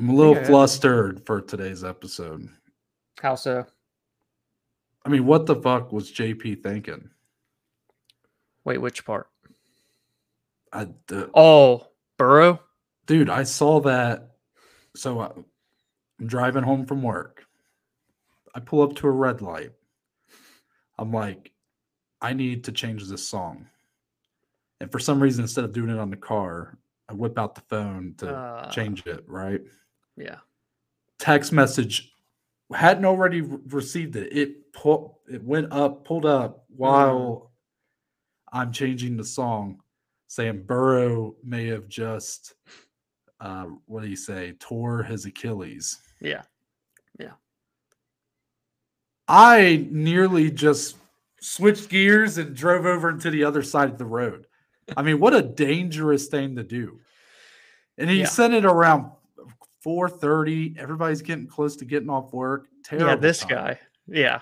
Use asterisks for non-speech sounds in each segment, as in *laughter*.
I'm a little flustered for today's episode. How so? I mean, what the fuck was JP thinking? Wait, which part? I, uh, Oh, Burrow. dude, I saw that. So I, I'm driving home from work. I pull up to a red light. I'm like, I need to change this song. And for some reason, instead of doing it on the car, I whip out the phone to Uh, change it, right? Yeah. Text message hadn't already re- received it. It pulled it went up, pulled up while I'm changing the song, saying Burrow may have just uh what do you say, tore his Achilles. Yeah, yeah. I nearly just switched gears and drove over into the other side of the road. I mean, what a dangerous thing to do. And he Yeah. sent it around 4:30. Everybody's getting close to getting off work. Terrible. yeah, this time. guy. Yeah.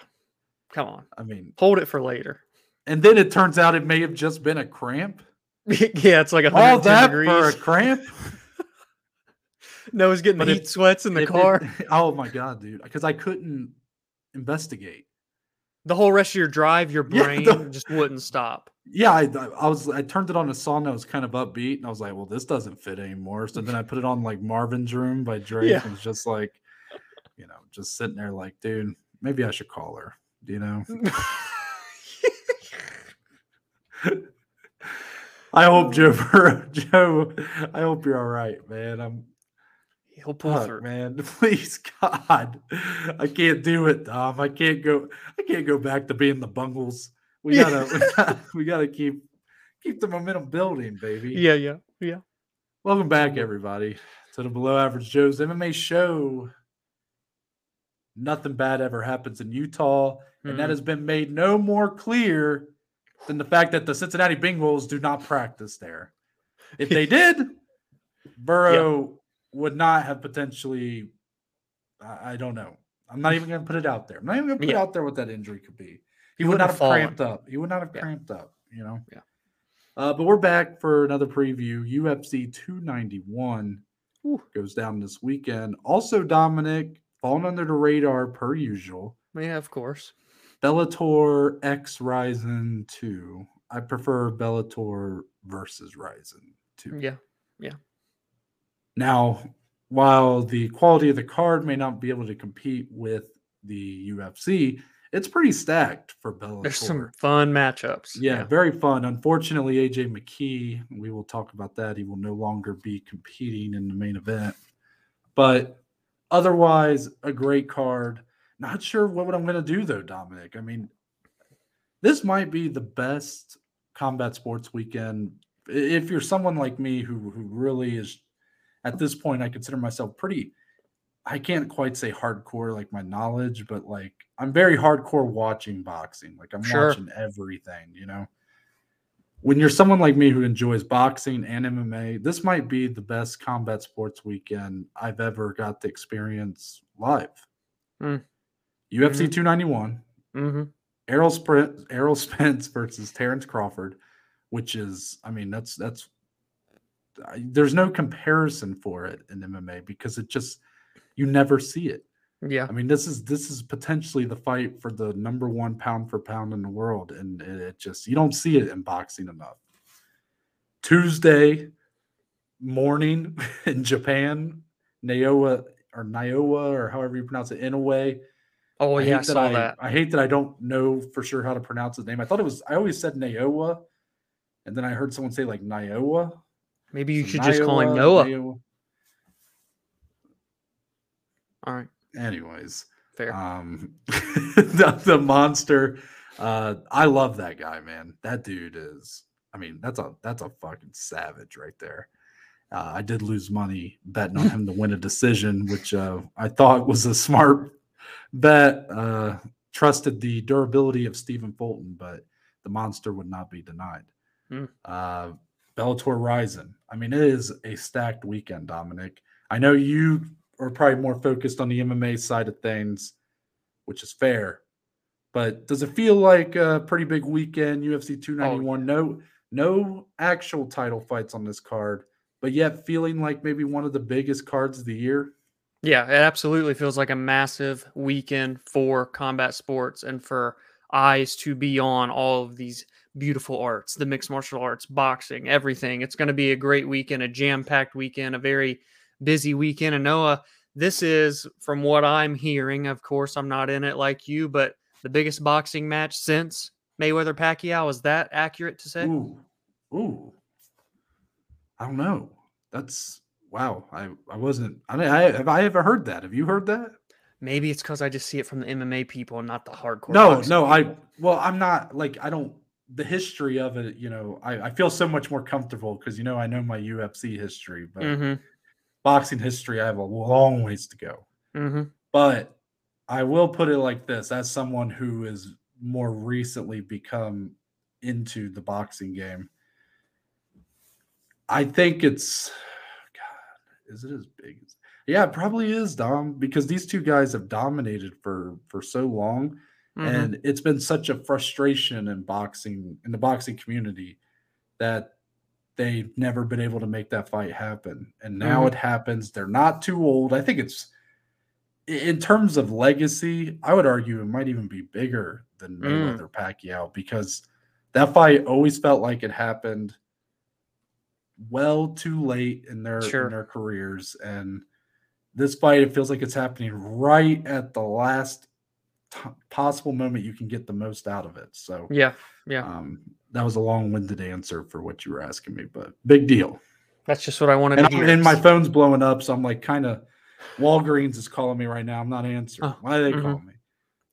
Come on. I mean, Hold it for later. and then it turns out it may have just been a cramp. *laughs* yeah, it's like a All 110 that degrees. for a cramp. *laughs* Noah's getting But heat if- sweats in the If it- car. *laughs* oh my god, dude! Because I couldn't investigate. The whole rest of your drive, your Yeah, brain the- just wouldn't stop. Yeah, I, I was. I turned it on a song that was kind of upbeat, and I was like, "Well, this doesn't fit anymore." So then I put it on like Marvin's Room by *laughs* Drake, Yeah. and it's just like, you know, just sitting there like, dude, maybe I should call her. You know, *laughs* *laughs* I hope Joe, Joe, I hope you're all right, man. I'm He'll pull Fuck, through. man. *laughs* Please, God, I can't do it, Dom. I can't go. I can't go back to being the Bungles. We gotta, *laughs* we gotta, we gotta keep keep the momentum building, baby. Yeah, yeah, yeah. Welcome back, everybody, to the Below Average Joe's MMA show. Nothing bad ever happens in Utah, and that Mhm. has been made no more clear than the fact that the Cincinnati Bengals do not practice there. If they *laughs* did, Burrow would not have potentially. I, I don't know. I'm not even going to put it out there. I'm not even going to put Yeah. out there what that injury could be. He, He would have have fallen. cramped up. He would not have Yeah. cramped up. You know. Yeah. Uh, but we're back for another preview. UFC 291 Ooh. goes down this weekend. Also, Dominic falling under the radar per usual. Yeah, of course. Bellator X Rizin 2. I prefer Bellator versus Rizin 2. Yeah. Yeah. Now, while the quality of the card may not be able to compete with the UFC, it's pretty stacked for Bellator. There's some fun matchups. yeah, very fun. Unfortunately, AJ McKee, we will talk about that. He will no longer be competing in the main event. But otherwise, a great card. Not sure what I'm going to do though, Dominic. I mean, this might be the best combat sports weekend. If you're someone like me who who really is at this point, I consider myself pretty. I can't quite say hardcore like my knowledge, but like I'm very hardcore watching boxing. Like I'm Sure. watching everything, you know. When you're someone like me who enjoys boxing and MMA, this might be the best combat sports weekend I've ever got to experience live. Mm. UFC 291, Mm-hmm. Errol Sprint, Errol Spence versus Terrence Crawford, which is, I mean, that's that's there's no comparison for it in MMA because it just you never see it. Yeah. I mean, this is this is potentially the fight for the number one pound for pound in the world, and it, it just you don't see it in boxing enough. Tuesday morning *laughs* in Japan, Naoa or Niowa or however you pronounce it, Inoue. Oh yeah, I hate saw I, that. I hate that I don't know for sure how to pronounce his name. I thought it was I always said Naoa, and then I heard someone say like Niowa. Maybe you should just call him Noah. Naowa. All right, Anyways, fair. um, *laughs* the, the monster. Uh, I love that guy, man. That dude is. I mean, that's a that's a fucking savage right there. Uh, I did lose money betting on him to win a decision, which uh, I thought was a smart bet. Uh, trusted the durability of Stephen Fulton, but the monster would not be denied. Hmm. Bellator Rizin. I mean, it is a stacked weekend, Dominic. I know you are probably more focused on the MMA side of things, which is fair. But does it feel like a pretty big weekend? UFC 291. No, no actual title fights on this card, but yet feeling like maybe one of the biggest cards of the year. Yeah, it absolutely feels like a massive weekend for combat sports and for eyes to be on all of these beautiful arts, the mixed martial arts, boxing, everything. It's going to be a great weekend, a jam packed weekend, a very busy weekend. And Noah, this is, from what I'm hearing, of course, I'm not in it like you, but the biggest boxing match since Mayweather Pacquiao. Is that accurate to say? Ooh, ooh. I don't know. That's wow. I I wasn't. I mean, I have I ever heard that? Have you heard that? Maybe it's because I just see it from the MMA people and not the hardcore. No, no. I well, I'm not like I don't. The history of it, you know, I, I feel so much more comfortable because you know I know my UFC history, but Mhm, boxing history I have a long ways to go. mhm. But I will put it like this: as someone who has more recently become into the boxing game, I think it's God. Is it as big as? Yeah, it probably is, Dom, because these two guys have dominated for for so long, Mhm. and it's been such a frustration in boxing in the boxing community that they've never been able to make that fight happen. And now Mhm. it happens. They're not too old. I think it's in terms of legacy, I would argue it might even be bigger than Mm. Mayweather Pacquiao because that fight always felt like it happened well too late in their Sure. in their careers and this fight it feels like it's happening right at the last t- possible moment you can get the most out of it so Yeah, yeah. um that was a long-winded answer for what you were asking me but big deal That's just what I wanted and, to hear. and my phone's blowing up so i'm like kind of walgreens is calling me right now i'm not answering Oh, why do they mhm. call me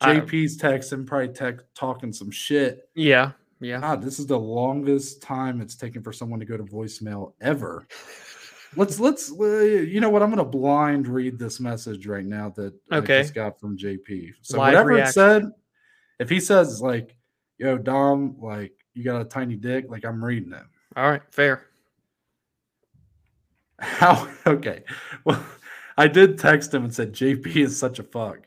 jp's texting probably tech talking some shit yeah, yeah. god this is the longest time it's taken for someone to go to voicemail ever let's let's uh, you know what? I'm gonna blind read this message right now that i just got from jp so Live whatever reaction. it said if he says like yo dom like you got a tiny dick like i'm reading it. All right, fair. *laughs* how okay. Well i did text him and said jp is such a fuck.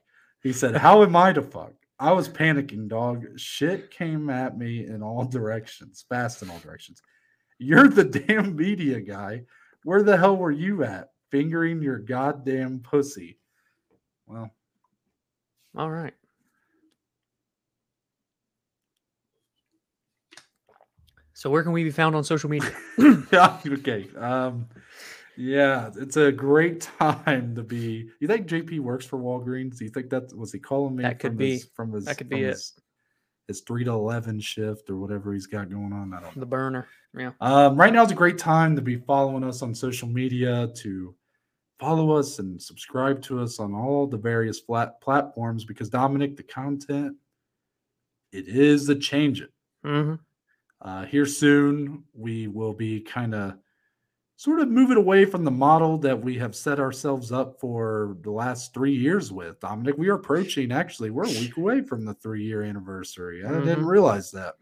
He said how am i to fuck? I was panicking dog. Shit came at me in all directions fast in all directions. You're the *laughs* damn media guy where the hell were you at fingering your goddamn pussy well All right. So where can we be found on social media? *laughs* *laughs* okay um yeah it's a great time to be you think jp works for walgreens do you think that was he calling me That could from be. his, from his That could be it. His, 3 to 11 shift or whatever he's got going on i don't know the burner. Yeah. um, right now is a great time to be following us on social media to follow us and subscribe to us on all the various flat platforms because dominic the content it is the change it hmm uh, here soon, we will be kind of sort of moving away from the model that we have set ourselves up for the last three years with. Dominic, we are approaching, actually, we're a week away from the three year anniversary. I didn't Mhm. realize that.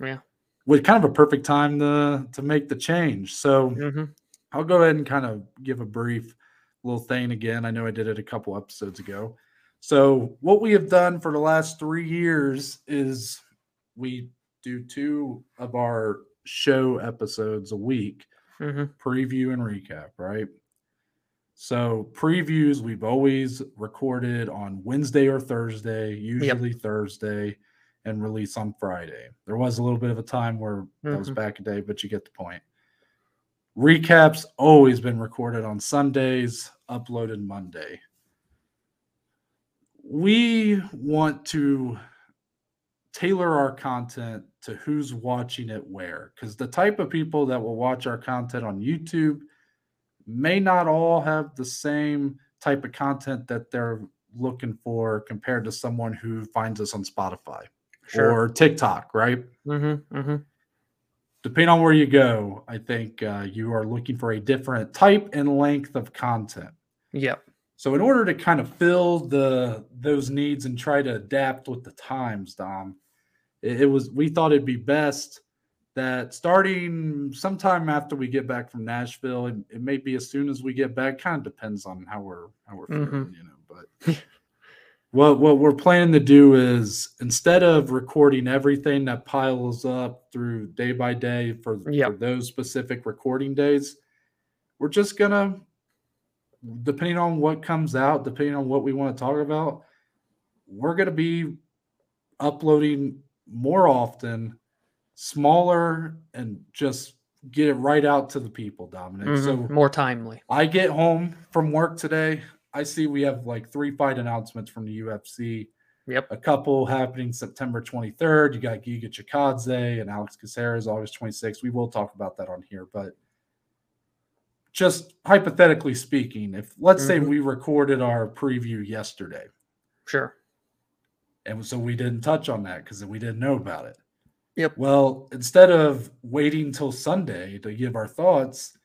Yeah. With kind of a perfect time to, to make the change. So hmm I'll go ahead and kind of give a brief little thing again. I know I did it a couple episodes ago. So, what we have done for the last three years is we do two of our show episodes a week hmm preview and recap, right? So, previews we've always recorded on Wednesday or Thursday, usually Thursday, and release on Friday. There was a little bit of a time where that was Mhm. back a day, but you get the point. Recaps always been recorded on Sundays, uploaded Monday. We want to tailor our content to who's watching it where because the type of people that will watch our content on YouTube may not all have the same type of content that they're looking for compared to someone who finds us on Spotify Sure. or TikTok, right? mm-hmm, mm-hmm. depending on where you go, I think uh, you are looking for a different type and length of content. Yep. So, in order to kind of fill the those needs and try to adapt with the times, Dom, it, it was we thought it'd be best that starting sometime after we get back from Nashville, it, it may be as soon as we get back. Kind of depends on how we're how we're Mhm. feeling, you know. But *laughs* what what we're planning to do is instead of recording everything that piles up through day by day for, Yeah. for those specific recording days, we're just gonna depending on what comes out, depending on what we want to talk about, we're going to be uploading more often, smaller, and just get it right out to the people, Dominic. Mhm, So more timely. I get home from work today. I see we have like three fight announcements from the UFC. Yep. A couple happening September 23rd. You got Giga Chikadze and Alex Caceres August 26th. We will talk about that on here, but just hypothetically speaking, if let's say Mhm. we recorded our preview yesterday, Sure. And so we didn't touch on that because we didn't know about it. Yep. Well, instead of waiting till Sunday to give our thoughts,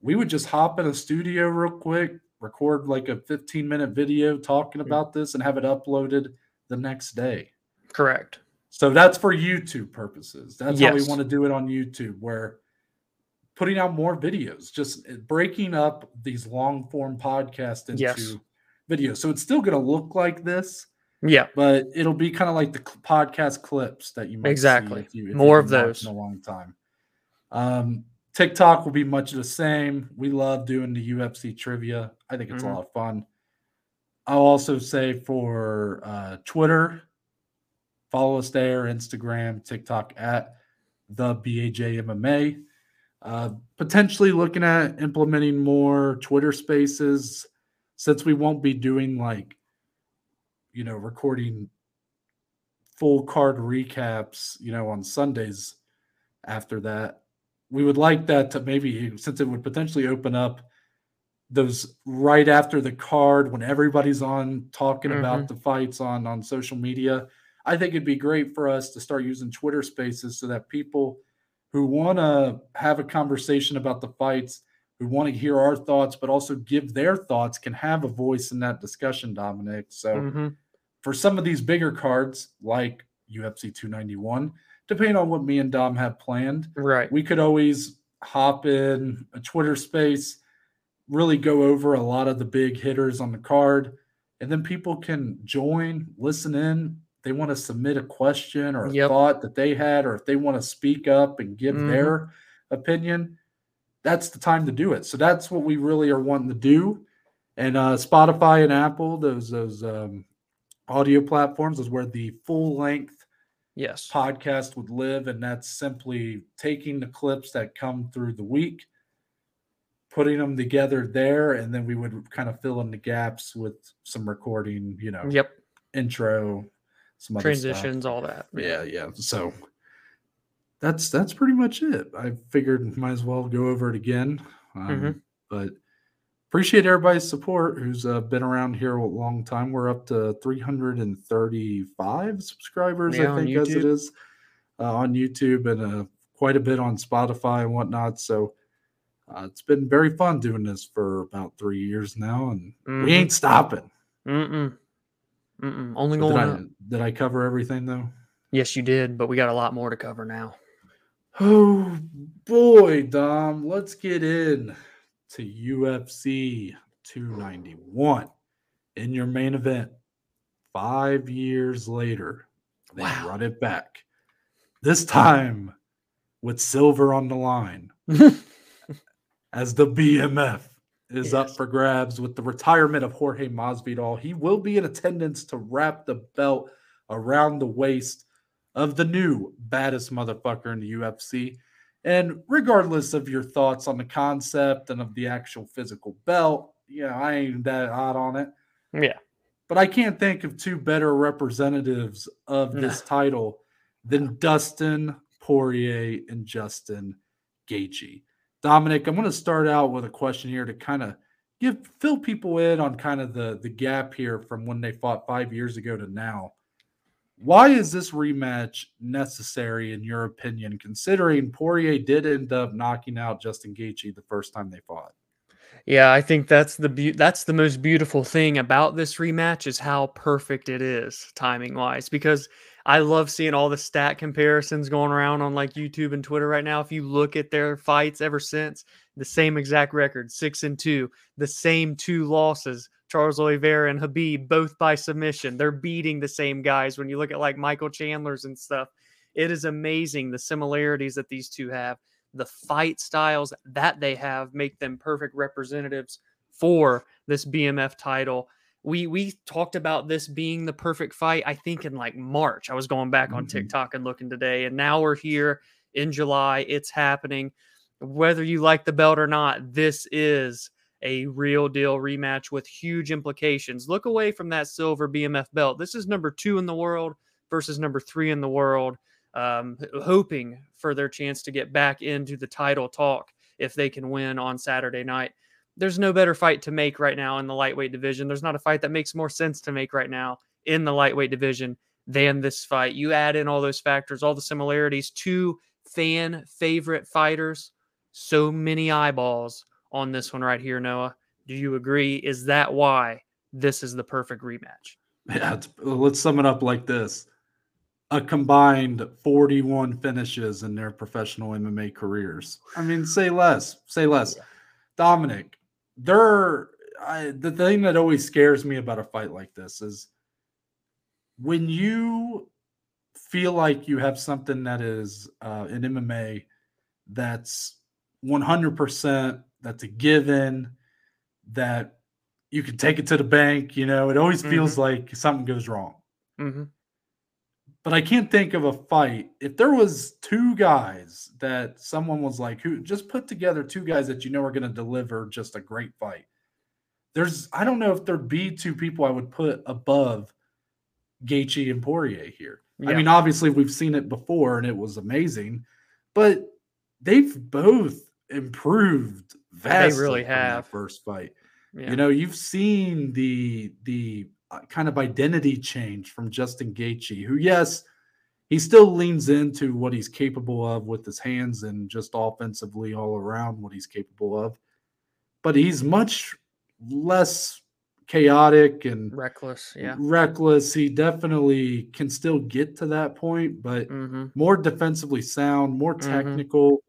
we would just hop in a studio real quick, record like a 15 minute video talking Mm. about this, and have it uploaded the next day. Correct. So that's for YouTube purposes. That's how we want to do it on YouTube, where putting out more videos, just uh, breaking up these long form podcasts into Yes. videos. So it's still going to look like this, Yeah. but it'll be kind of like the podcast clips that you might Exactly. if you if More of those in a long time. Um, TikTok will be much the same. We love doing the UFC trivia. I think it's Mhm. a lot of fun. I'll also say for uh, Twitter, follow us there, Instagram, TikTok at the BAJ MMA. Uh, potentially looking at implementing more Twitter spaces since we won't be doing like, you know, recording full card recaps, you know, on Sundays after that. We would like that to maybe, since it would potentially open up those right after the card when everybody's on talking about the fights on on social media. I think it'd be great for us to start using Twitter spaces so that people who want to have a conversation about the fights, who want to hear our thoughts, but also give their thoughts, can have a voice in that discussion, Dominic. So Mhm. For some of these bigger cards, like UFC 291, depending on what me and Dom have planned, Right. we could always hop in a Twitter space, really go over a lot of the big hitters on the card, and then people can join, listen in. They want to submit a question or a Yep. thought that they had, or if they want to speak up and give Mhm. their opinion, that's the time to do it. So that's what we really are wanting to do. And uh, Spotify and Apple, those those um, audio platforms, is where the full length Yes. podcast would live, and that's simply taking the clips that come through the week, putting them together there, and then we would kind of fill in the gaps with some recording, you know, Yep. intro, some other. Transitions, all that. Yeah, yeah. So that's that's pretty much it. I figured might as well go over it again. Um, Mhm. But appreciate everybody's support who's uh, been around here a long time. We're up to 335 subscribers, Yeah, I think, as it is uh, on YouTube and uh, quite a bit on Spotify and whatnot. So uh, it's been very fun doing this for about three years now, and Mhm. we ain't stopping. Mm-mm. Mm-mm. Only going did. I did I cover everything though? Yes, you did, but we got a lot more to cover now. Oh boy, Dom, let's get in to UFC 291 in your main event. Five years later, they Wow. run it back. This time with silver on the line *laughs* as the BMF is up for grabs with the retirement of Jorge Masvidal. He will be in attendance to wrap the belt around the waist of the new baddest motherfucker in the UFC. And regardless of your thoughts on the concept and of the actual physical belt, yeah, I ain't that hot on it. yeah. But I can't think of two better representatives of this title than Dustin Poirier and Justin Gaethje. Dominic, I'm going to start out with a question here to kind of give fill people in on kind of the the gap here from when they fought five years ago to now. Why is this rematch necessary in your opinion, considering Poirier did end up knocking out Justin Gaethje the first time they fought? Yeah, I think that's the beau- that's the most beautiful thing about this rematch is how perfect it is timing wise because I love seeing all the stat comparisons going around on like YouTube and Twitter right now. If you look at their fights ever since, the same exact record, 6 and 2, the same two losses, Charles Oliveira and Khabib both by submission. They're beating the same guys when you look at like Michael Chandler's and stuff. It is amazing the similarities that these two have the fight styles that they have make them perfect representatives for this BMF title. We we talked about this being the perfect fight. I think in like March. I was going back on Mhm. TikTok and looking today, and now we're here in July. It's happening. Whether you like the belt or not, this is a real deal rematch with huge implications. Look away from that silver BMF belt. This is number two in the world versus number three in the world. Um, hoping for their chance to get back into the title talk if they can win on Saturday night. There's no better fight to make right now in the lightweight division. There's not a fight that makes more sense to make right now in the lightweight division than this fight. You add in all those factors, all the similarities, two fan favorite fighters, so many eyeballs on this one right here, Noah. Do you agree? Is that why this is the perfect rematch? Yeah, let's sum it up like this: a combined 41 finishes in their professional MMA careers. I mean, say less, say less. Yeah. Dominic, they're I, the thing that always scares me about a fight like this is when you feel like you have something that is uh, in MMA that's 100% that's a given that you can take it to the bank you know it always feels like something goes wrong Mm-hmm. but I can't think of a fight. If there was two guys that someone was like, who just put together two guys that you know are going to deliver just a great fight. There's, I don't know if there'd be two people I would put above Gaethje and Poirier here. I mean, obviously we've seen it before and it was amazing, but they've both improved vastly really from that have. first fight. Yeah. You know, you've seen the the uh, kind of identity change from Justin Gaethje, who yes, he still leans into what he's capable of with his hands and just offensively all around what he's capable of, but he's much less chaotic and reckless. Yeah. reckless. He definitely can still get to that point, but Mm-hmm. more defensively sound, more Mhm. technical.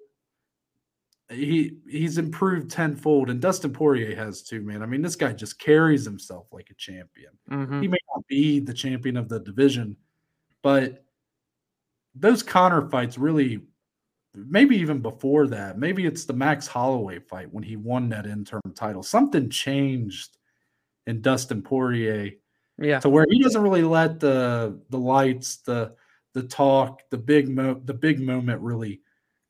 He he's improved tenfold, and Dustin Poirier has too, man. I mean, this guy just carries himself like a champion. Mm-hmm. He may not be the champion of the division, but those Connor fights really, maybe even before that, maybe it's the Max Holloway fight when he won that interim title. Something changed in Dustin Poirier Yeah. to where he doesn't really let the the lights, the the talk, the big mo- the big moment really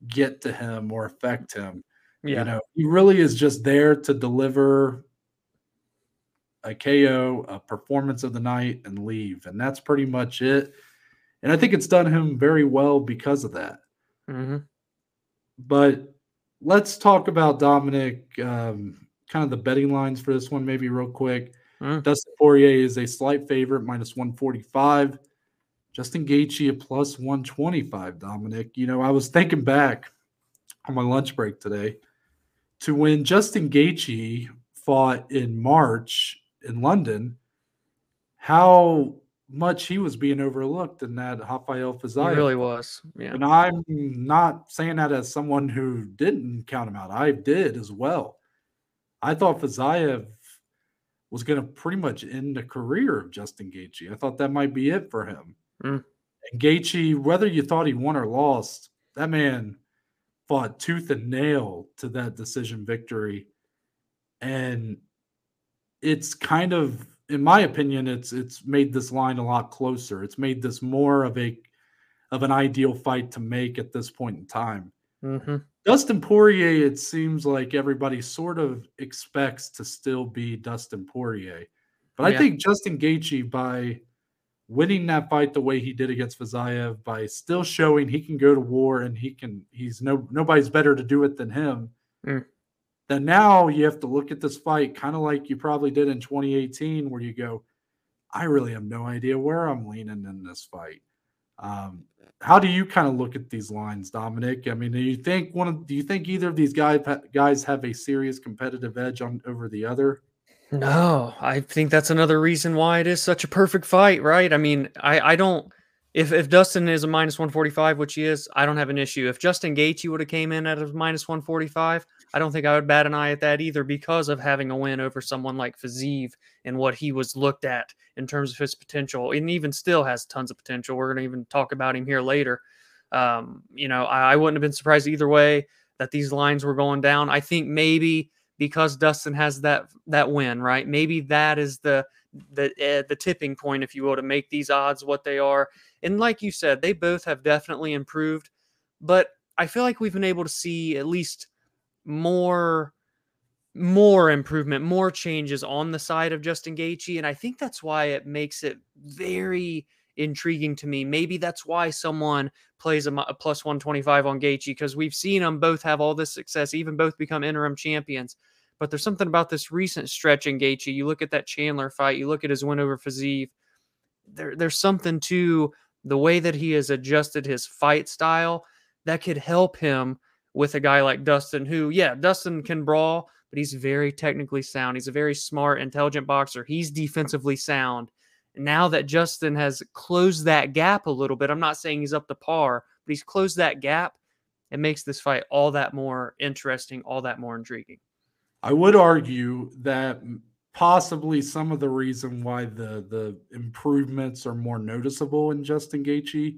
get to him or affect him. Yeah. You know, he really is just there to deliver a KO, a performance of the night, and leave. And that's pretty much it. And I think it's done him very well because of that. Mm-hmm. But let's talk about Dominic, um, kind of the betting lines for this one, maybe real quick. Mm. Dustin Poirier is a slight favorite, minus 145. Justin Gaethje at plus 125, Dominic. You know, I was thinking back on my lunch break today to when Justin Gaethje fought in March in London, how much he was being overlooked in that Rafael He Fazia really was. Yeah. and I'm not saying that as someone who didn't count him out. I did as well. I thought Fiziev was going to pretty much end the career of Justin Gaethje. I thought that might be it for him. Mm. And Gaethje, whether you thought he won or lost, that man fought tooth and nail to that decision victory. And it's kind of, in my opinion, it's it's made this line a lot closer. It's made this more of a of an ideal fight to make at this point in time. Mm-hmm. Dustin Poirier, it seems like everybody sort of expects to still be Dustin Poirier. But Yeah. I think Justin Gaethje, by winning that fight the way he did against Fiziev, by still showing he can go to war and he can, he's no nobody's better to do it than him. Mm. Then now you have to look at this fight kind of like you probably did in 2018, where you go, I really have no idea where I'm leaning in this fight. Um, how do you kind of look at these lines, Dominic? I mean, do you think one of do you think either of these guys guys have a serious competitive edge on over the other? No, I think that's another reason why it is such a perfect fight, right? I mean, I, I don't if if Dustin is a minus 145, which he is, I don't have an issue. If Justin Gaethje would have came in at a minus 145, I don't think I would bat an eye at that either because of having a win over someone like Fiziev and what he was looked at in terms of his potential, and even still has tons of potential. We're going to even talk about him here later. Um, you know, I, I wouldn't have been surprised either way that these lines were going down. I think maybe because Dustin has that that win, right? Maybe that is the the uh, the tipping point, if you will, to make these odds what they are. And like you said, they both have definitely improved, but I feel like we've been able to see at least more more improvement, more changes on the side of Justin Gaethje, and I think that's why it makes it very intriguing to me. Maybe that's why someone plays a, a plus 125 on Gaethje because we've seen them both have all this success, even both become interim champions. But there's something about this recent stretch in Gaethje. You look at that Chandler fight, you look at his win over Fiziev. There, there's something to the way that he has adjusted his fight style that could help him with a guy like Dustin, who, yeah, Dustin can brawl, but he's very technically sound. He's a very smart, intelligent boxer. He's defensively sound. Now that Justin has closed that gap a little bit, I'm not saying he's up to par, but he's closed that gap. It makes this fight all that more interesting, all that more intriguing. I would argue that possibly some of the reason why the the improvements are more noticeable in Justin Gaethje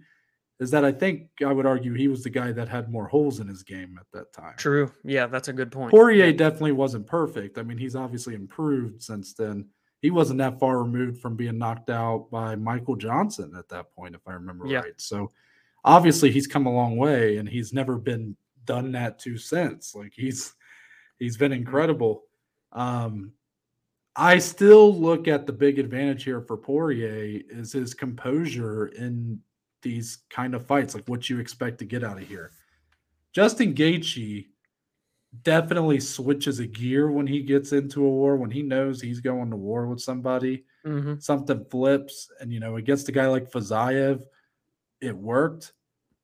is that I think I would argue he was the guy that had more holes in his game at that time. True. Yeah, that's a good point. Poirier definitely wasn't perfect. I mean, he's obviously improved since then. He wasn't that far removed from being knocked out by Michael Johnson at that point, if I remember yeah. right. So obviously he's come a long way and he's never been done that to since. Like he's he's been mm-hmm. incredible. Um I still look at the big advantage here for Poirier is his composure in these kind of fights, like what you expect to get out of here. Justin Gaethje definitely switches a gear when he gets into a war. When he knows he's going to war with somebody, mm-hmm. something flips, and you know against a guy like Fiziev, it worked.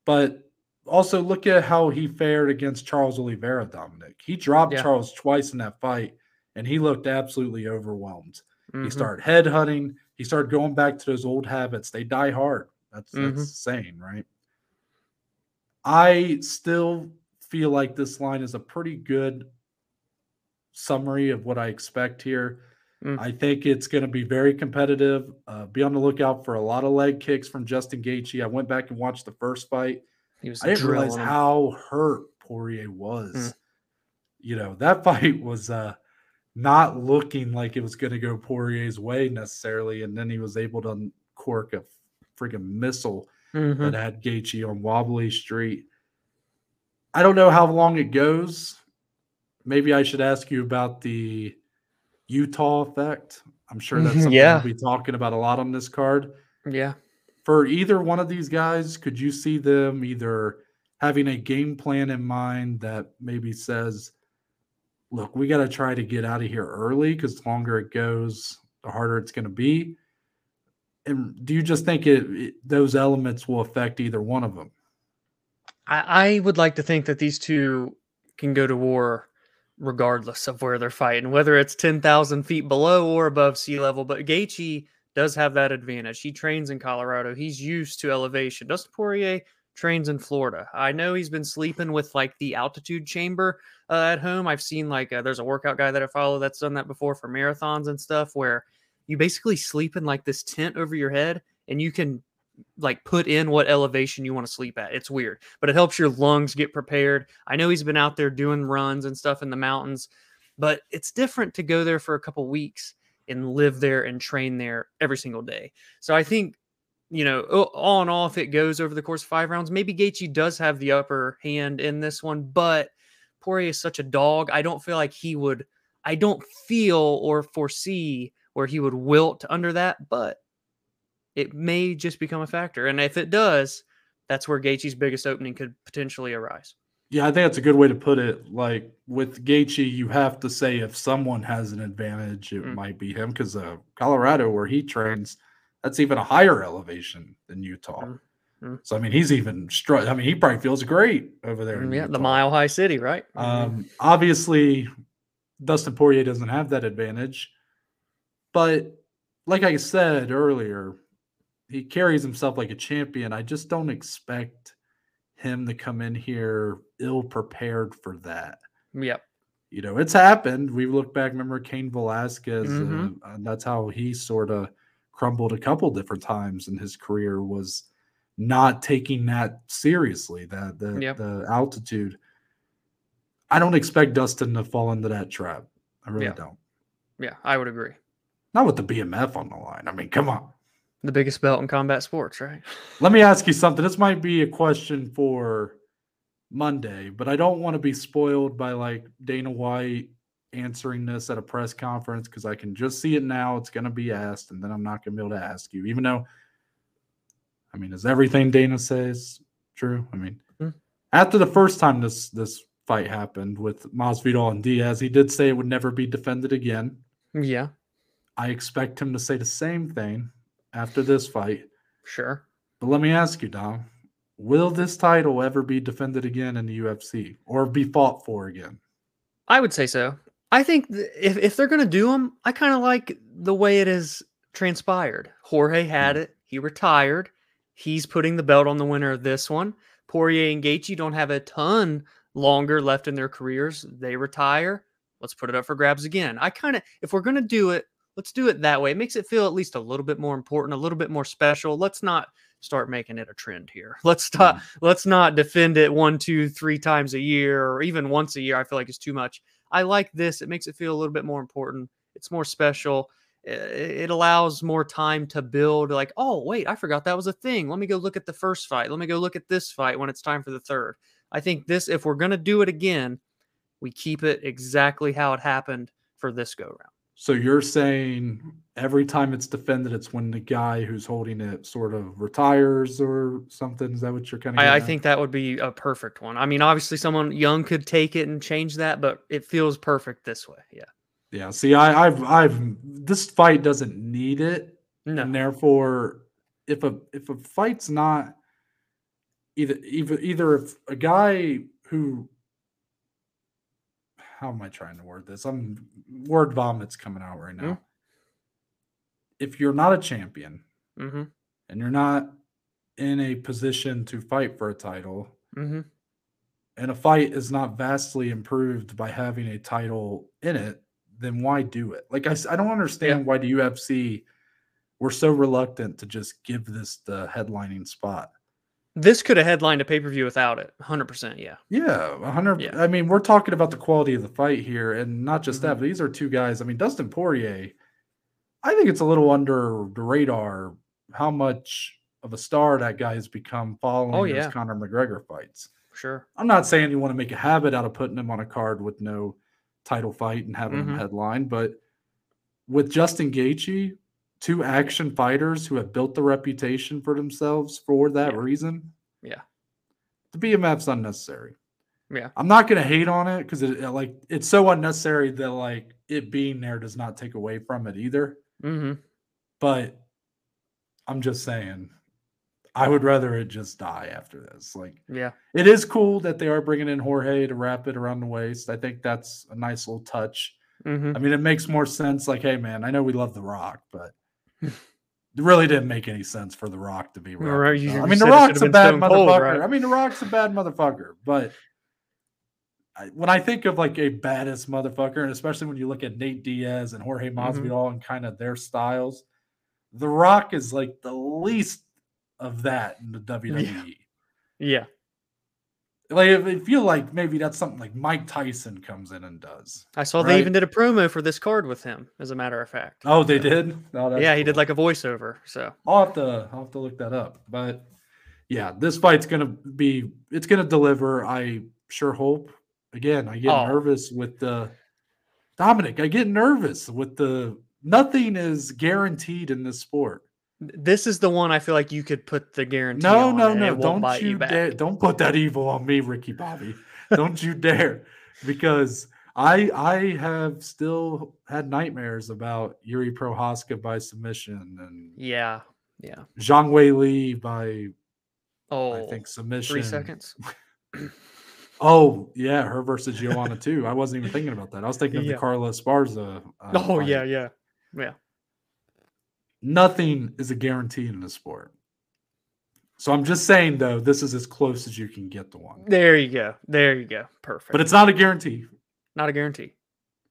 But also look at how he fared against Charles Oliveira. Dominic, he dropped yeah. Charles twice in that fight, and he looked absolutely overwhelmed. Mm-hmm. He started headhunting. He started going back to those old habits. They die hard. That's mm-hmm. that's insane, right? I still feel like this line is a pretty good summary of what I expect here. Mm. I think it's going to be very competitive. Uh, be on the lookout for a lot of leg kicks from Justin Gaethje. I went back and watched the first fight. I didn't realize how hurt Poirier was. Mm. You know that *laughs* fight was uh, not looking like it was going to go Poirier's way necessarily, and then he was able to cork a freaking missile mm-hmm. that had Gaethje on wobbly street. I don't know how long it goes. Maybe I should ask you about the Utah effect. I'm sure that's mm-hmm. something yeah. we'll be talking about a lot on this card. Yeah. For either one of these guys, could you see them either having a game plan in mind that maybe says, look, we got to try to get out of here early because the longer it goes, the harder it's going to be? And do you just think it, it, those elements will affect either one of them? I, I would like to think that these two can go to war regardless of where they're fighting, whether it's 10,000 feet below or above sea level. But Gaethje does have that advantage. He trains in Colorado. He's used to elevation. Dustin Poirier trains in Florida. I know he's been sleeping with like the altitude chamber uh, at home. I've seen like uh, there's a workout guy that I follow that's done that before for marathons and stuff where you basically sleep in like this tent over your head and you can like put in what elevation you want to sleep at. It's weird, but it helps your lungs get prepared. I know he's been out there doing runs and stuff in the mountains, but it's different to go there for a couple weeks and live there and train there every single day. So I think, you know, all in all, if it goes over the course of five rounds, maybe Gaethje does have the upper hand in this one, but Poirier is such a dog. I don't feel like he would. I don't feel or foresee where he would wilt under that, but it may just become a factor. And if it does, that's where Gaethje's biggest opening could potentially arise. Yeah, I think that's a good way to put it. Like with Gaethje, you have to say if someone has an advantage, it mm. might be him because uh, Colorado, where he trains, that's even a higher elevation than Utah. Mm. Mm. So I mean, he's even struck. I mean, he probably feels great over there. yeah, Utah. the Mile High City, right? Mm-hmm. Um, obviously, Dustin Poirier doesn't have that advantage. But like I said earlier, he carries himself like a champion. I just don't expect him to come in here ill prepared for that. Yep. You know, it's happened. We look back, remember Cain Velasquez, mm-hmm. uh, and that's how he sort of crumbled a couple different times in his career was not taking that seriously, that the, yep. the altitude. I don't expect Dustin to fall into that trap. I really Yeah. don't. Yeah, I would agree. Not with the BMF on the line. I mean, come on. The biggest belt in combat sports, right? Let me ask you something. This might be a question for Monday, but I don't want to be spoiled by like Dana White answering this at a press conference because I can just see it now. It's going to be asked, and then I'm not going to be able to ask you, even though, I mean, is everything Dana says true? I mean, Hmm. after the first time this this fight happened with Masvidal and Diaz, he did say it would never be defended again. Yeah, I expect him to say the same thing after this fight. sure. But let me ask you, Dom, will this title ever be defended again in the UFC or be fought for again? I would say so. I think th- if if they're gonna do them, I kind of like the way it has transpired. Jorge had hmm. it. He retired. He's putting the belt on the winner of this one. Poirier and Gaethje don't have a ton longer left in their careers. They retire. Let's put it up for grabs again. I kind of, if we're gonna do it, let's do it that way. It makes it feel at least a little bit more important, a little bit more special. Let's not start making it a trend here. *laughs* Let's stop. Mm. Let's not defend it one, two, three times a year, or even once a year. I feel like it's too much. I like this. It makes it feel a little bit more important. It's more special. It allows more time to build. Like, oh wait, I forgot that was a thing. Let me go look at the first fight. Let me go look at this fight when it's time for the third. I think this, if we're gonna do it again, we keep it exactly how it happened for this go round. So you're saying every time it's defended, it's when the guy who's holding it sort of retires or something? Is that what you're kind of? I, I think that would be a perfect one. I mean, obviously, someone young could take it and change that, but it feels perfect this way. Yeah. Yeah. See, I, I've, I've. This fight doesn't need it, No. and therefore, if a if a fight's not either either either if a guy who how am I trying to word this? I'm word vomits coming out right now. Mm. If you're not a champion Mm-hmm. and you're not in a position to fight for a title, Mm-hmm. and a fight is not vastly improved by having a title in it, then why do it? Like I, I don't understand why the UFC were so reluctant to just give this the headlining spot. This could have headlined a pay per view without it. 100%. Yeah. Yeah, a hundred. Yeah. I mean, we're talking about the quality of the fight here, and not just that, Mhm. but these are two guys. I mean, Dustin Poirier. I think it's a little under the radar how much of a star that guy has become following Oh, those. Conor McGregor fights. Sure. I'm not saying you want to make a habit out of putting him on a card with no title fight and having him Mhm. headline, but with Justin Gaethje, two action fighters who have built the reputation for themselves for that Yeah. reason, Yeah. the BMF's unnecessary. Yeah. I'm not going to hate on it because it, it, like it's so unnecessary that like it being there does not take away from it either. Mm-hmm. But I'm just saying, I would rather it just die after this. Like Yeah. it is cool that they are bringing in Jorge to wrap it around the waist. I think that's a nice little touch. Mm-hmm. I mean, it makes more sense. Like, hey, man, I know we love The Rock, but it really didn't make any sense for The Rock to be. Right, I mean, The Rock's a bad Stone Cold, motherfucker. right? I mean, The Rock's a bad motherfucker, but I, when I think of like a baddest motherfucker, and especially when you look at Nate Diaz and Jorge Mm-hmm. Masvidal and kind of their styles, The Rock is like the least of that in the WWE. Yeah. Like, I feel like maybe that's something like Mike Tyson comes in and does. I saw Right. they even did a promo for this card with him, as a matter of fact. Oh, they did. Oh, yeah, he did like a voiceover. So I'll have to I'll have to look that up. But yeah, this fight's gonna be it's gonna deliver. I sure hope. Again, I get Oh. nervous with the Dominic. I get nervous with the nothing is guaranteed in this sport. This is the one I feel like you could put the guarantee. No, on no, no! Don't you back. dare! Don't put that evil on me, Ricky Bobby. don't you dare, because I I have still had nightmares about Jiri Prochazka by submission and Yeah, yeah. Zhang Weili by Oh, I think submission. three seconds. *coughs* Oh yeah, her versus Joanna too. I wasn't even thinking about that. I was thinking of Yeah. the Carla Esparza. uh, Oh fight. yeah, yeah, yeah. Nothing is a guarantee in this sport. So I'm just saying though, this is as close as you can get to one. There you go. There you go. Perfect. But it's not a guarantee. not a guarantee.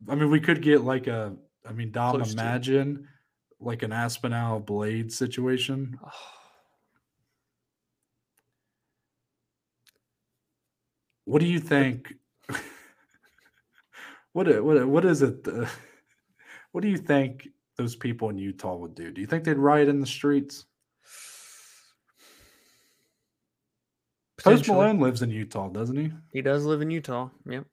I mean, we could get like a. I mean, Dom, Close to. imagine like an Aspinall Blade situation. *sighs* What do you think? *laughs* what what what is it? uh, *laughs* what do you think those people in Utah would do? Do you think they'd riot in the streets? Post. Malone lives in Utah, doesn't he? He does live in Utah. Yep.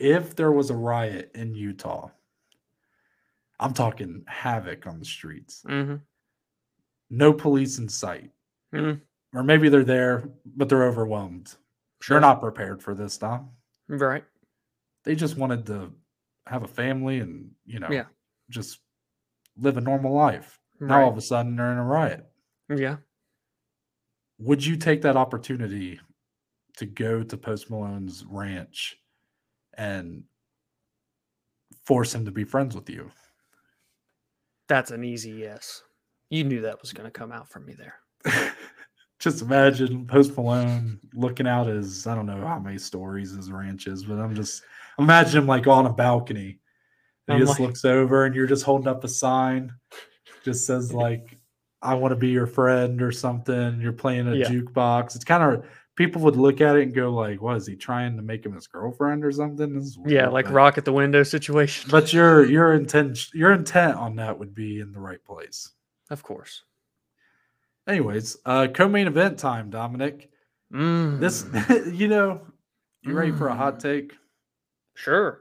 If there was a riot in Utah, I'm talking havoc on the streets. Mm-hmm. No police in sight. Mm, Or maybe they're there, but they're overwhelmed. sure. They're not prepared for this, Dom. right. They just wanted to have a family and, you know, Yeah. just live a normal life. Now all of a sudden they're in a riot. Yeah. Would you take that opportunity to go to Post Malone's ranch and force him to be friends with you? That's an easy yes. You knew that was going to come out from me there. *laughs* just imagine Post Malone looking out his I don't know how many stories his ranch is, but I'm just imagine him like on a balcony. And he just like- looks over and you're just holding up a sign, just says *laughs* like I want to be your friend or something. You're playing a Yeah. jukebox. It's kind of people would look at it and go like, "What is he trying to make him his girlfriend or something?" Yeah, like but- rock at the window situation. But *laughs* your your intent your intent on that would be in the right place. of course. Anyways, uh co-main event time, Dominic. Mm, This, *laughs* you know, you ready for a hot Mm. take? Sure.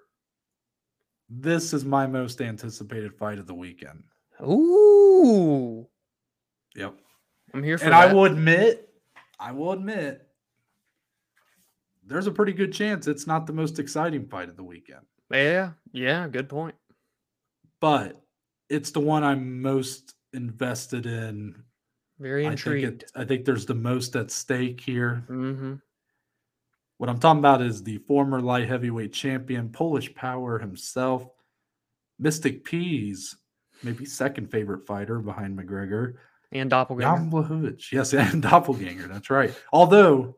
This is my most anticipated fight of the weekend. Ooh, Yep. I'm here for And that. I will admit, I will admit, there's a pretty good chance it's not the most exciting fight of the weekend, Yeah, yeah, good point. but it's the one I'm most invested in. Very I think, intrigued. it, I think there's the most at stake here. mm-hmm. What I'm talking about is the former light heavyweight champion, Polish Power himself, Mystic P's, maybe second favorite fighter behind McGregor, And doppelganger. Jan Blachowicz. Yes, *laughs* and doppelganger. That's right. Although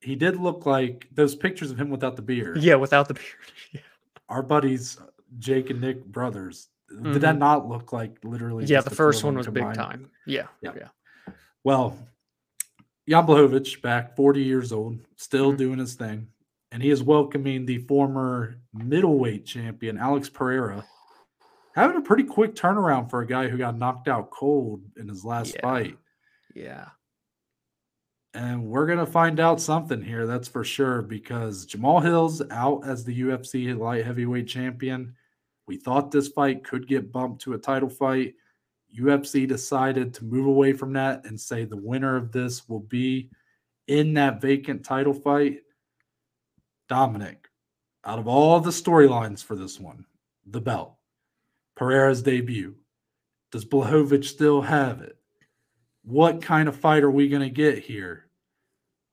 he did look like those pictures of him without the beard. Yeah, without the beard. *laughs* Our buddies, Jake and Nick brothers. Did that mm-hmm. not look like literally? yeah, the first one was big time. Yeah, Yeah. yeah. Well, Jan back 40 years old, still Mhm. doing his thing. And he is welcoming the former middleweight champion, Alex Pereira, having a pretty quick turnaround for a guy who got knocked out cold in his last Yeah. fight. Yeah. And we're going to find out something here, that's for sure, because Jamaal Hill's out as the UFC light heavyweight champion. We thought this fight could get bumped to a title fight. UFC decided to move away from that and say the winner of this will be in that vacant title fight. Dominic, out of all the storylines for this one, the belt, Pereira's debut, does Blachowicz still have it? What kind of fight are we going to get here?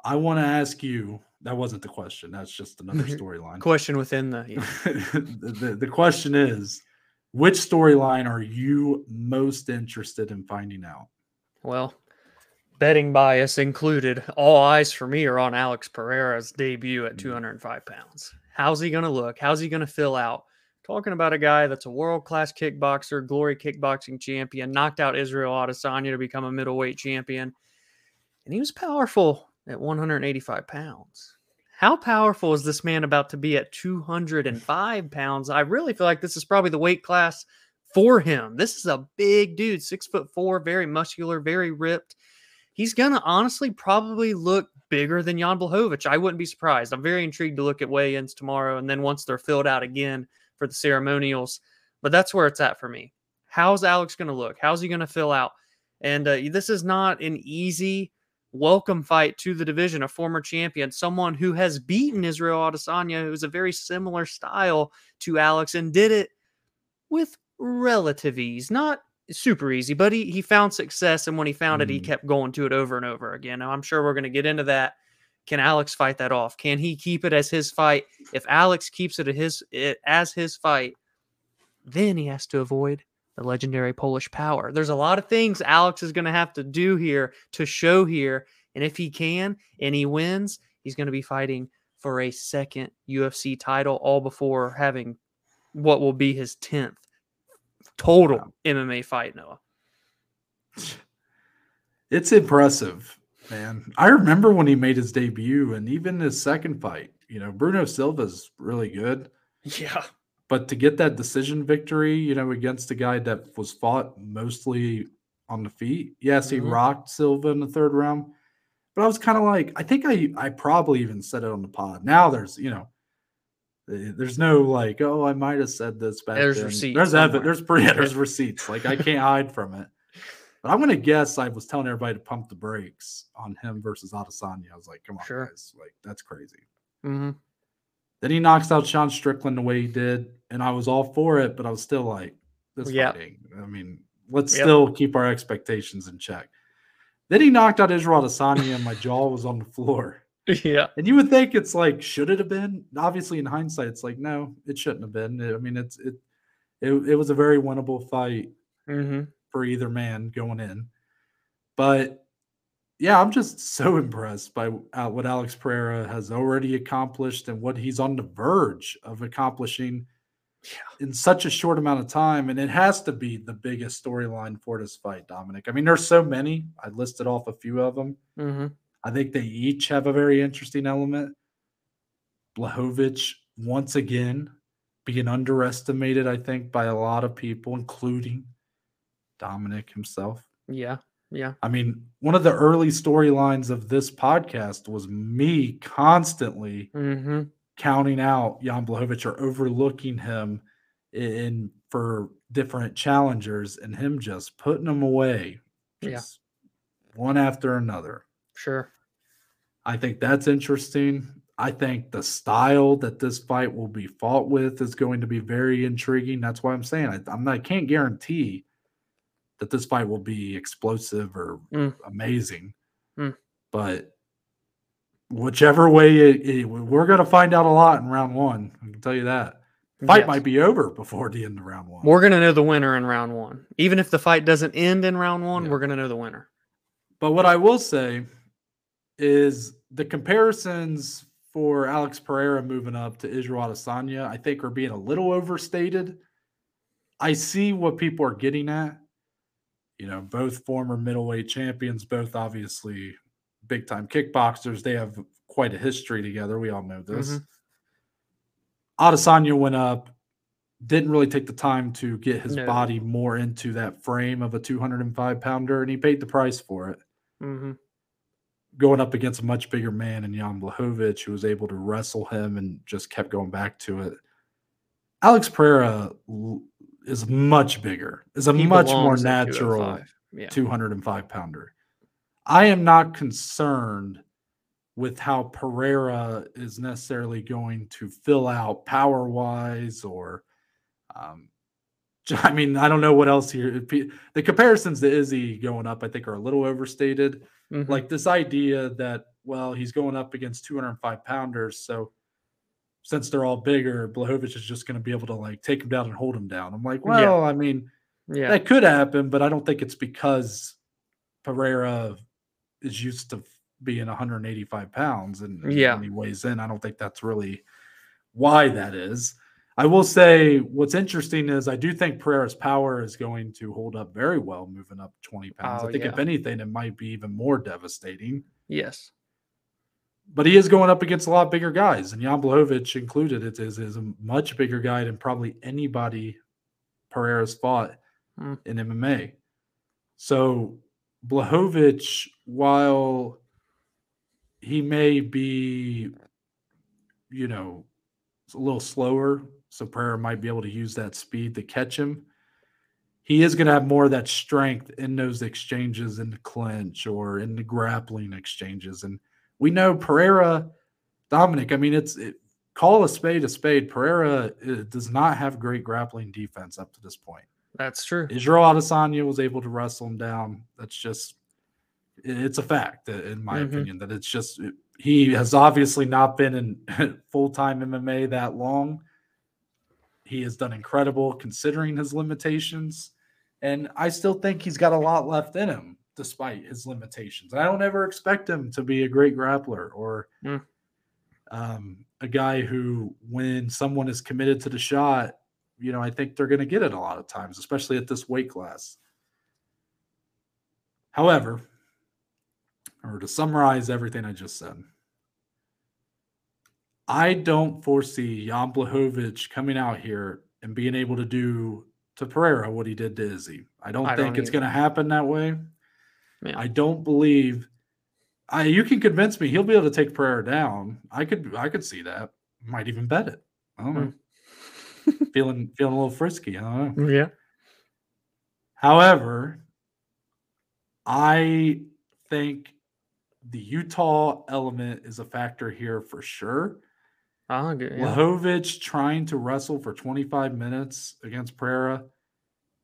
I want to ask you. That wasn't the question. That's just another *laughs* storyline. Question within the. yeah. *laughs* the, the, the question is which storyline are you most interested in finding out? Well, betting bias included. All eyes for me are on Alex Pereira's debut at Mm. 205 pounds. How's he going to look? How's he going to fill out? Talking about a guy that's a world class kickboxer, glory kickboxing champion, knocked out Israel Adesanya to become a middleweight champion. And he was powerful at 185 pounds. How powerful is this man about to be at 205 pounds? I really feel like this is probably the weight class for him. This is a big dude, six foot four, very muscular, very ripped. He's gonna honestly probably look bigger than Jan Blachowicz. I wouldn't be surprised. I'm very intrigued to look at weigh-ins tomorrow, and then once they're filled out again for the ceremonials. But that's where it's at for me. How's Alex gonna look? How's he gonna fill out? And uh, this is not an easy welcome fight to the division. A former champion, someone who has beaten Israel Adesanya, who's a very similar style to Alex, and did it with relative ease, not super easy, but he, he found success. And when he found it, he Mm. kept going to it over and over again. Now, I'm sure we're going to get into that. Can Alex fight that off? Can he keep it as his fight? If Alex keeps it, his, it as his fight, then he has to avoid the legendary Polish power. There's a lot of things Alex is going to have to do here to show here. And if he can and he wins, he's going to be fighting for a second UFC title, all before having what will be his 10th total Wow. MMA fight, Noah. It's impressive, man. I remember when he made his debut and even his second fight. You know, Bruno Silva's really good, *laughs* Yeah. But to get that decision victory, you know, against a guy that was fought mostly on the feet. Yes, he Mhm. rocked Silva in the third round, but I was kind of like, I think I I probably even said it on the pod. Now there's, you know, eh, there's no like, oh, I might have said this back There's then. receipts There's evidence. There's pretty. Yeah, *laughs* there's receipts. Like I can't hide from it. But I'm gonna guess I was telling everybody to pump the brakes on him versus Adesanya. I was like, come on, Sure. guys, like that's crazy. hmm Then he knocks out Sean Strickland the way he did, and I was all for it, but I was still like, this Yeah. fighting. I mean, let's Yep. still keep our expectations in check. Then he knocked out Israel Adesanya, and my jaw was on the floor. *laughs* Yeah. And you would think it's like, should it have been? Obviously, in hindsight, it's like, no, it shouldn't have been. I mean, it's it it, it was a very winnable fight hmm for either man going in. But yeah, I'm just so impressed by uh, what Alex Pereira has already accomplished and what he's on the verge of accomplishing in such a short amount of time. And it has to be the biggest storyline for this fight, Dominic. I mean, there's so many. I listed off a few of them. hmm I think they each have a very interesting element. Blachowicz, once again, being underestimated, I think, by a lot of people, including Dominic himself. Yeah. Yeah. I mean, one of the early storylines of this podcast was me constantly hmm counting out Jan Blachowicz or overlooking him in for different challengers and him just putting them away, Yeah. one after another. Sure. I think that's interesting. I think the style that this fight will be fought with is going to be very intriguing. That's why I'm saying I, I'm not, I can't guarantee that this fight will be explosive or Mm. amazing, Mm. but whichever way it, it- we're going to find out a lot in round one. I can tell you that. Fight Yes. might be over before the end of round one. We're gonna know the winner in round one. Even if the fight doesn't end in round one, Yeah. we're gonna know the winner. But what I will say is the comparisons for Alex Pereira moving up to Israel Adesanya, I think, are being a little overstated. I see what people are getting at. You know, both former middleweight champions, both obviously big time kickboxers. They have quite a history together. We all know this. Mhm. Adesanya went up, didn't really take the time to get his No. body more into that frame of a 205 pounder, and he paid the price for it hmm going up against a much bigger man in Jan Blachowicz, who was able to wrestle him and just kept going back to it. Alex Pereira is much bigger, is a He much more natural 205. Yeah. 205 pounder. I am not concerned with how Pereira is necessarily going to fill out power wise or, um, *laughs* I mean, I don't know what else here. The comparisons to Izzy going up, I think, are a little overstated Mhm. like this idea that well he's going up against 205 pounders so since they're all bigger Blachowicz is just going to be able to like take him down and hold him down i'm like Yeah. well i mean yeah. that could happen but i don't think it's because pereira is used to being 185 pounds and Yeah. when he weighs in i don't think that's really why that is I will say what's interesting is I do think Pereira's power is going to hold up very well moving up 20 pounds. Oh, I think if anything, it might be even more devastating. Yes. But he is going up against a lot bigger guys, and Jan Blachowicz included. It is, is a much bigger guy than probably anybody Pereira's fought Mm. in MMA. So Blachowicz, while he may be, you know, a little slower, so Pereira might be able to use that speed to catch him. He is going to have more of that strength in those exchanges in the clinch or in the grappling exchanges. And we know Pereira, Dominic, I mean, it's it, call a spade a spade. Pereira uh, does not have great grappling defense up to this point. That's true. Israel Adesanya was able to wrestle him down. That's just it's a fact uh, in my Mhm. opinion that it's just he has obviously not been in *laughs* full-time MMA that long. He has done incredible considering his limitations and I still think he's got a lot left in him despite his limitations. I don't ever expect him to be a great grappler or Mm. um, a guy who when someone is committed to the shot you know, I think they're going to get it a lot of times, especially at this weight class. However, or to summarize everything I just said, I don't foresee Jan Blachowicz coming out here and being able to do to Pereira what he did to Izzy. I don't I think don't it's going to happen that way. I don't believe. I you can convince me he'll be able to take Pereira down. I could I could see that. Might even bet it. I don't know. *laughs* feeling feeling a little frisky. I don't know. Yeah. However, I think the Utah element is a factor here for sure. I'll agree. Yeah. Lahovic trying to wrestle for 25 minutes against Pereira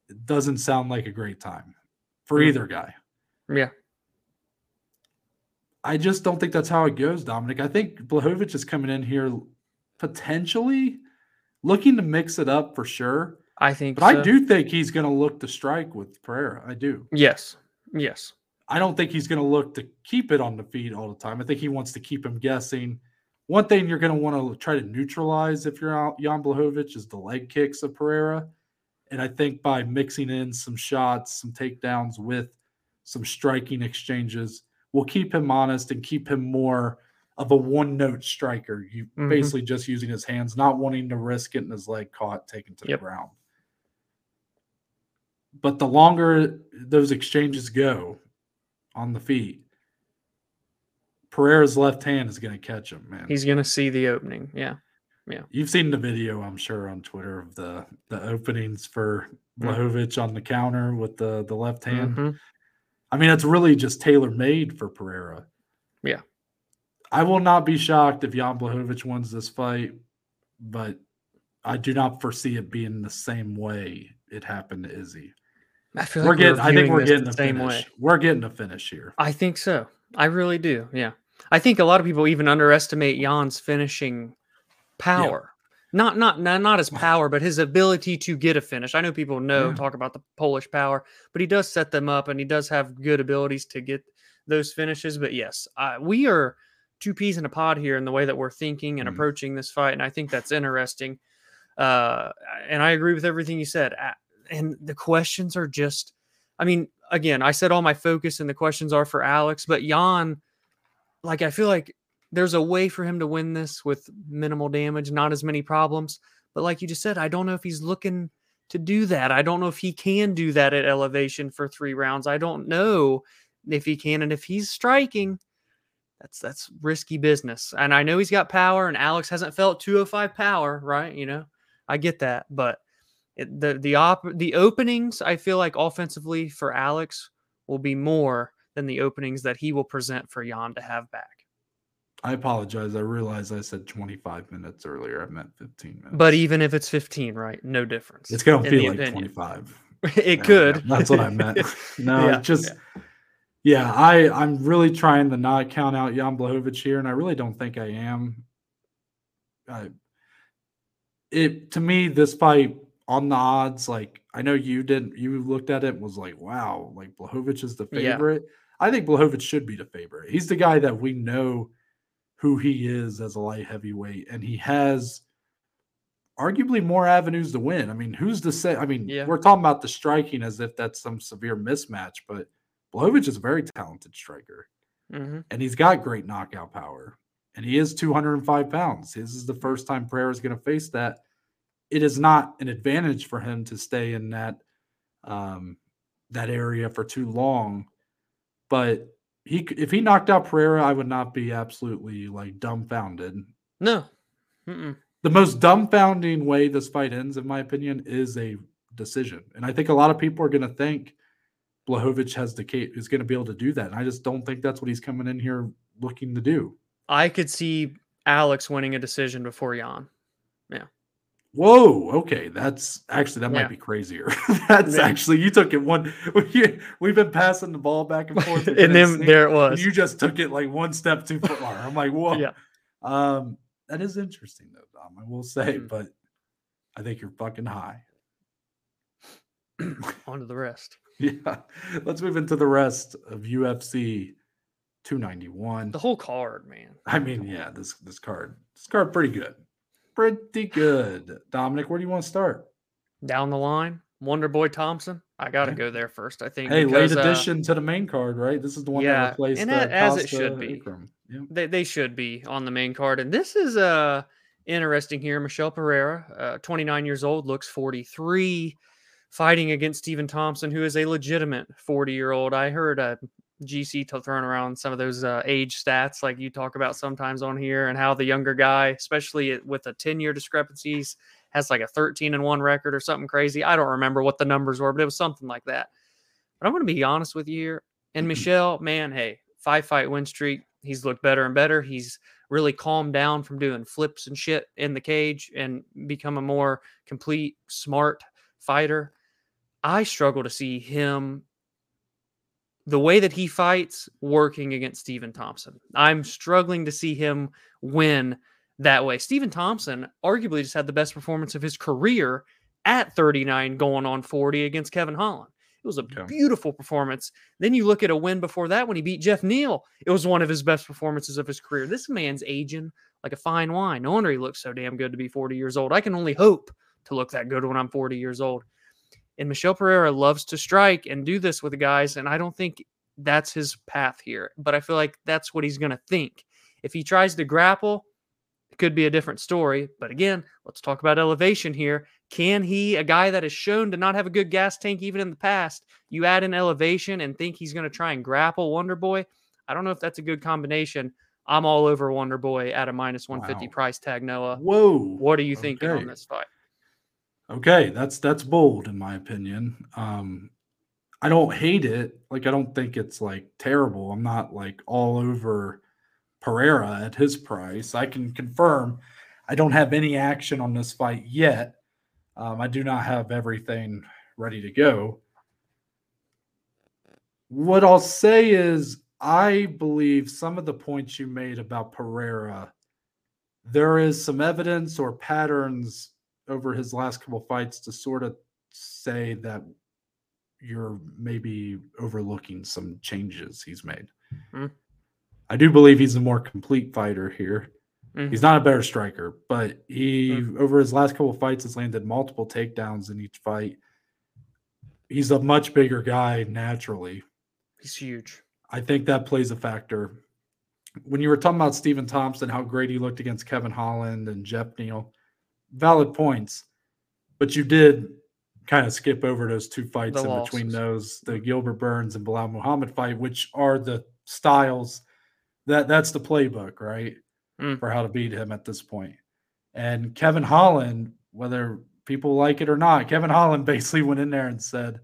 it doesn't sound like a great time for Mhm. either guy. Yeah. I just don't think that's how it goes, Dominic. I think Blachowicz is coming in here potentially looking to mix it up for sure. I think But I do think he's going to look to strike with Pereira. I do. Yes. Yes. I don't think he's going to look to keep it on the feet all the time. I think he wants to keep him guessing. One thing you're going to want to try to neutralize if you're out Jan Blachowicz is the leg kicks of Pereira. And I think by mixing in some shots, some takedowns with some striking exchanges, will keep him honest and keep him more of a one note striker. You Mhm. basically just using his hands, not wanting to risk getting his leg caught, taken to Yep. the ground. But the longer those exchanges go on the feet, Pereira's left hand is going to catch him, man. He's gonna see the opening. Yeah. Yeah. You've seen the video, I'm sure, on Twitter of the the openings for Mm. Blachowicz on the counter with the the left hand. Mhm. I mean, it's really just tailor made for Pereira. Yeah. I will not be shocked if Jan Blachowicz wins this fight, but I do not foresee it being the same way it happened to Izzy. I feel we're like getting. I think we're getting the a same finish. way. We're getting a finish here. I think so. I really do. Yeah. I think a lot of people even underestimate Jan's finishing power. Not, not not his power, but his ability to get a finish. I know people know Yeah. talk about the Polish power, but he does set them up, and he does have good abilities to get those finishes. But yes, uh, we are two peas in a pod here in the way that we're thinking and Mhm. approaching this fight, and I think that's interesting. Uh, and I agree with everything you said. And the questions are just, I mean, again, I said all my focus and the questions are for Alex, but Jan, like I feel like there's a way for him to win this with minimal damage, not as many problems. But like you just said, I don't know if he's looking to do that. I don't know if he can do that at elevation for three rounds. I don't know if he can, and if he's striking, that's that's risky business. And I know he's got power, and Alex hasn't felt 205 power, right? You know, I get that, but it, the the op the openings I feel like offensively for Alex will be more than the openings that he will present for Jan to have back. I apologize. I realized I said 25 minutes earlier. I meant 15 minutes. But even if it's 15, right? No difference. it's going to feel like opinion. 25. *laughs* it There we go. could. That's what I *laughs* meant. No, Yeah, just yeah. I I'm really trying to not count out Jan Blachowicz here, and I really don't think I am. I, it to me this fight on the odds, like I know you didn't. You looked at it and was like, wow, like Blachowicz is the Yeah. favorite. I think Blachowicz should be the favorite. He's the guy that we know who he is as a light heavyweight, and he has arguably more avenues to win. I mean, who's to say? I mean, Yeah. we're talking about the striking as if that's some severe mismatch, but Blachowicz is a very talented striker, hmm and he's got great knockout power, and he is 205 pounds. This is the first time Pereira is going to face that. It is not an advantage for him to stay in that um, that area for too long, but he if he knocked out Pereira, I would not be absolutely like dumbfounded. No. Mm-mm. The most dumbfounding way this fight ends, in my opinion, is a decision, and I think a lot of people are going to think Blachowicz has the cap- is going to be able to do that, and I just don't think that's what he's coming in here looking to do. I could see Alex winning a decision before Jan. Whoa, okay, that's actually that Yeah. might be crazier. *laughs* that's Yeah. actually you took it one. We, we've been passing the ball back and forth, *laughs* and then there it was. You just took it like one step too far. I'm like, whoa. Yeah. Um, that is interesting though, Dom. I will say, Mhm. but I think you're fucking high. *clears throat* On to the rest. Yeah. Let's move into the rest of UFC 291. The whole card, man. I mean, yeah, this this card, this card, pretty good, pretty good. Dominic, where do you want to start? Down the line. Wonder Boy Thompson. I got to go there first. I think. Hey, because, late uh, addition to the main card, right? This is the one Yeah, that replaced and uh, a- as it should be. Yeah. they, they should be on the main card. And this is uh interesting here. Michel Pereira, uh, 29 years old, looks 43, fighting against Stephen Thompson, who is a legitimate 40 year old. I heard uh, GC t- throwing around some of those uh, age stats like you talk about sometimes on here, and how the younger guy, especially with a 10 year discrepancies, has like a 13 and 1 record or something crazy. I don't remember what the numbers were, but it was something like that. But I'm going to be honest with you here. And Michel, man, hey, five fight win streak. He's looked better and better. He's really calmed down from doing flips and shit in the cage and become a more complete, smart fighter. I struggle to see him the way that he fights working against Stephen Thompson. I'm struggling to see him win that way. Stephen Thompson arguably just had the best performance of his career at 39 going on 40 against Kevin Holland. It was a Okay. beautiful performance. Then you look at a win before that when he beat Jeff Neal. It was one of his best performances of his career. This man's aging like a fine wine. No wonder he looks so damn good to be 40 years old. I can only hope to look that good when I'm 40 years old. And Michel Pereira loves to strike and do this with the guys. And I don't think that's his path here. But I feel like that's what he's going to think. If he tries to grapple, it could be a different story. But again, let's talk about elevation here. Can he, a guy that is shown to not have a good gas tank even in the past, you add an elevation and think he's going to try and grapple Wonder Boy? I don't know if that's a good combination. I'm all over Wonder Boy at a minus 150 Wow. price tag, Noah. Whoa. What do you think Okay. on this fight? Okay, that's that's bold in my opinion. Um I don't hate it. Like I don't think it's like terrible. I'm not like all over Pereira at his price. I can confirm I don't have any action on this fight yet. Um, I do not have everything ready to go. What I'll say is I believe some of the points you made about Pereira, there is some evidence or patterns over his last couple fights to sort of say that you're maybe overlooking some changes he's made. Hmm. I do believe he's a more complete fighter here. Mhm. He's not a better striker, but he over his last couple fights has landed multiple takedowns in each fight. He's a much bigger guy naturally. He's huge. I think that plays a factor. When you were talking about Stephen Thompson, how great he looked against Kevin Holland and Jeff Neal, valid points. But you did kind of skip over those two fights The in between those, the Gilbert Burns and Belal Muhammad fight, which are the styles that that's the playbook, right? Mm. For how to beat him at this point. And Kevin Holland, whether people like it or not, Kevin Holland *laughs* basically went in there and said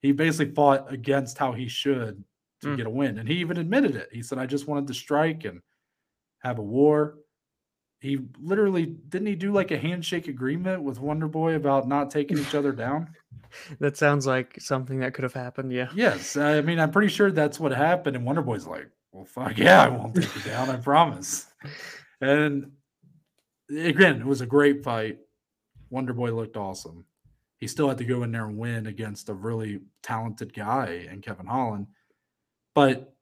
he basically fought against how he should to Mm. get a win. And he even admitted it. He said, I just wanted to strike and have a war. He literally didn't he do like a handshake agreement with Wonder Boy about not taking each other down? *laughs* That sounds like something that could have happened. Yeah. Yes. I mean, I'm pretty sure that's what happened. And Wonder Boy's like, well, fuck yeah, I won't take you down. I promise. *laughs* And again, it was a great fight. Wonder Boy looked awesome. He still had to go in there and win against a really talented guy and Kevin Holland, but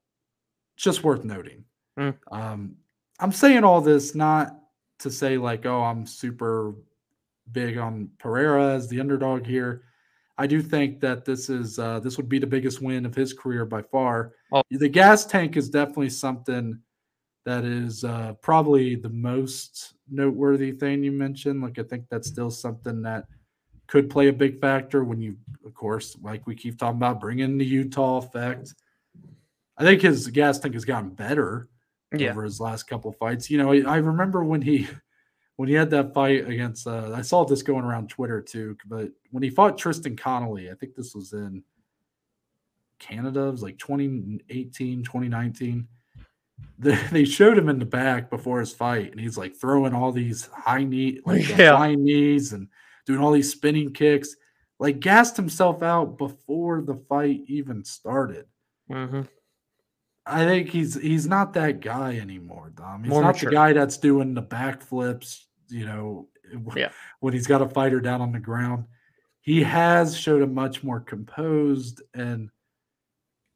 just worth noting. Mm. Um, I'm saying all this not to say like, oh, I'm super big on Pereira as the underdog here. I do think that this is uh, this would be the biggest win of his career by far. Oh. The gas tank is definitely something that is uh, probably the most noteworthy thing you mentioned. Like I think that's still something that could play a big factor when you, of course, like we keep talking about, bring in the Utah effect. I think his gas tank has gotten better Yeah. over his last couple fights. You know, I remember when he *laughs* when he had that fight against uh, I saw this going around Twitter too, but when he fought Tristan Connelly, I think this was in Canada, it was like 2018, 2019. They, *laughs* they showed him in the back before his fight, and he's like throwing all these high knee, *laughs* like Yeah. flying knees, and doing all these spinning kicks. Like gassed himself out before the fight even started. hmm I think he's he's not that guy anymore, Dom. He's More not mature. the guy that's doing the backflips, you know, Yeah. when he's got a fighter down on the ground. He has showed a much more composed and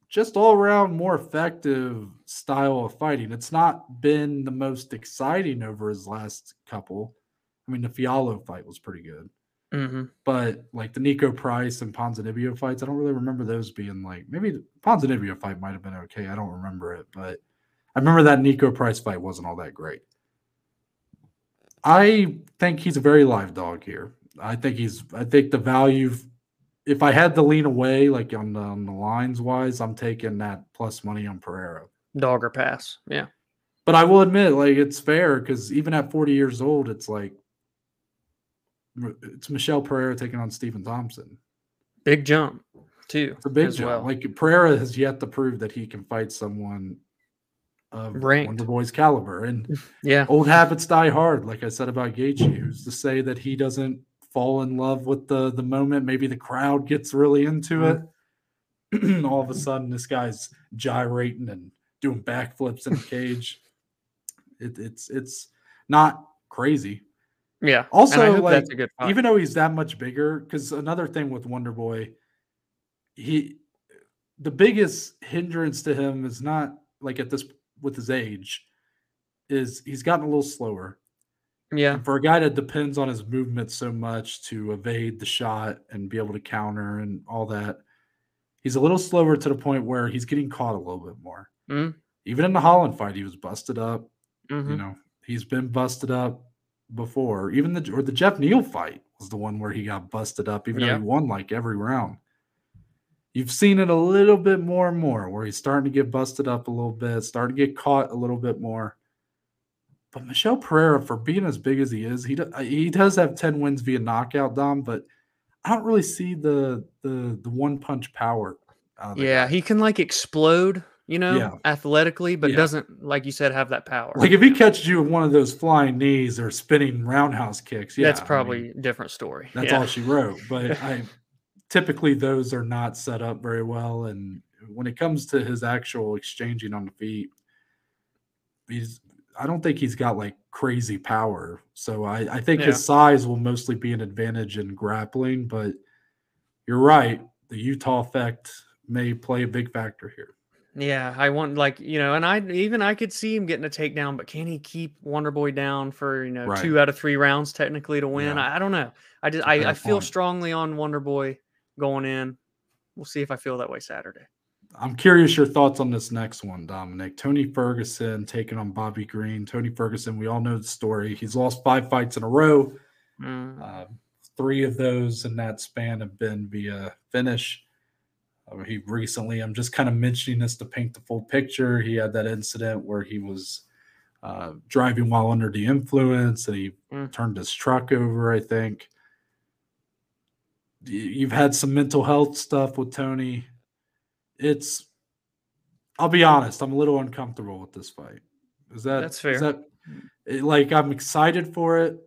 just all around more effective style of fighting. It's not been the most exciting over his last couple. I mean, the Fialho fight was pretty good. Hmm But like the Niko Price and Ponzinibbio fights, I don't really remember those being like maybe the Ponzinibbio fight might have been okay. I don't remember it, but I remember that Niko Price fight wasn't all that great. I think he's a very live dog here. I think he's I think the value if I had to lean away like on the, on the lines wise, I'm taking that plus money on Pereira. Dog or pass. Yeah. But I will admit, like it's fair because even at 40 years old, it's like it's Michel Pereira taking on Stephen Thompson. Big jump, too. It's a big jump. well. Like Pereira has yet to prove that he can fight someone of Ranked. Wonder Boy's caliber. And *laughs* Yeah. old habits die hard, like I said about Gaethje. Who's to say that he doesn't fall in love with the the moment? Maybe the crowd gets really into mm-hmm. it. *clears throat* All of a sudden, this guy's gyrating and doing backflips in the cage. It, it's it's not crazy. Yeah. Also, like, that's a good. Even though he's that much bigger, because another thing with Wonder Boy, he the biggest hindrance to him is not like at this with his age, is he's gotten a little slower. yeah. And for a guy that depends on his movement so much to evade the shot and be able to counter and all that, he's a little slower to the point where he's getting caught a little bit more. Mhm. Even in the Holland fight, he was busted up. hmm You know, he's been busted up before. Even the or the Jeff Neal fight was the one where he got busted up, even Yeah. though he won like every round. You've seen it a little bit more and more where he's starting to get busted up a little bit, starting to get caught a little bit more. But Michel Pereira, for being as big as he is, he do- uh, he does have ten wins via knockout, Dom. But I don't really see the the the one punch power. out of the Yeah. guy. He can like explode, you know, Yeah. athletically, but Yeah. doesn't, like you said, have that power. like if he catches you with one of those flying knees or spinning roundhouse kicks, yeah, that's I mean, probably a different story. That's yeah. all she wrote. But *laughs* I typically those are not set up very well. And when it comes to his actual exchanging on the feet, he's I don't think he's got like crazy power. So I, I think his size will mostly be an advantage in grappling. But you're right. The Utah effect may play a big factor here. Yeah, I want like you know, and I even I could see him getting a takedown, but can he keep Wonder Boy down for you know Right. two out of three rounds technically to win? Yeah. I, I don't know. I just I, fair feel point. strongly on Wonder Boy going in. We'll see if I feel that way Saturday. I'm curious your thoughts on this next one, Dominic. Tony Ferguson taking on Bobby Green. Tony Ferguson, we all know the story. He's lost five fights in a row. Mm, Uh, three of those in that span have been via finish. He recently, I'm just kind of mentioning this to paint the full picture. He had that incident where he was uh, driving while under the influence and he Mm. turned his truck over, I think. You've had some mental health stuff with Tony. It's, I'll be honest, I'm a little uncomfortable with this fight. Is that That's is fair. that it- like I'm excited for it.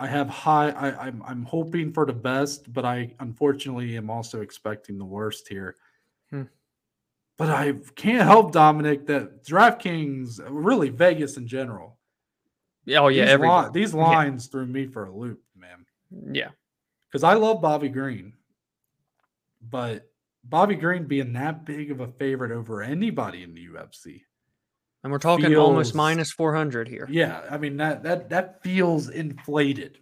I have high. I, I'm I'm hoping for the best, but I unfortunately am also expecting the worst here. But I can't help Dominic that DraftKings, really Vegas in general. Yeah, Oh yeah, these, every li- these lines threw me for a loop, man. yeah. Because I love Bobby Green, but Bobby Green being that big of a favorite over anybody in the UFC. And we're talking almost minus four hundred here. Yeah, I mean that that that feels inflated.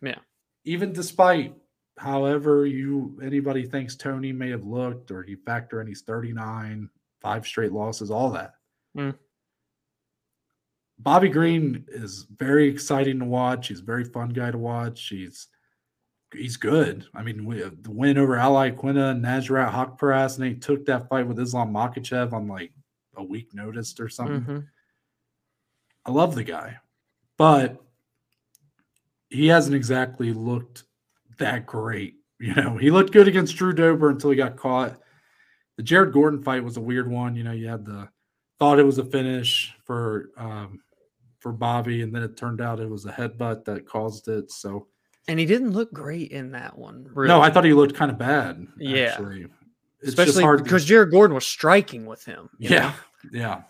Yeah. Even despite however you anybody thinks Tony may have looked or you factor in he's 39, five straight losses, all that. Mm. Bobby Green is very exciting to watch. He's a very fun guy to watch. He's he's good. I mean, we, the win over Al Iaquinta and Nasrat Haqparast, and he took that fight with Islam Makhachev on like a week notice or something. Mhm. I love the guy, but he hasn't exactly looked that great. You know, he looked good against Drew Dober until he got caught. The Jared Gordon fight was a weird one. You know, you had the thought it was a finish for um, for Bobby, and then it turned out it was a headbutt that caused it. So And he didn't look great in that one. Really. no, I thought he looked kind of bad. Yeah. actually. It's just especially hard to- because Jared Gordon was striking with him. you know? Yeah, yeah.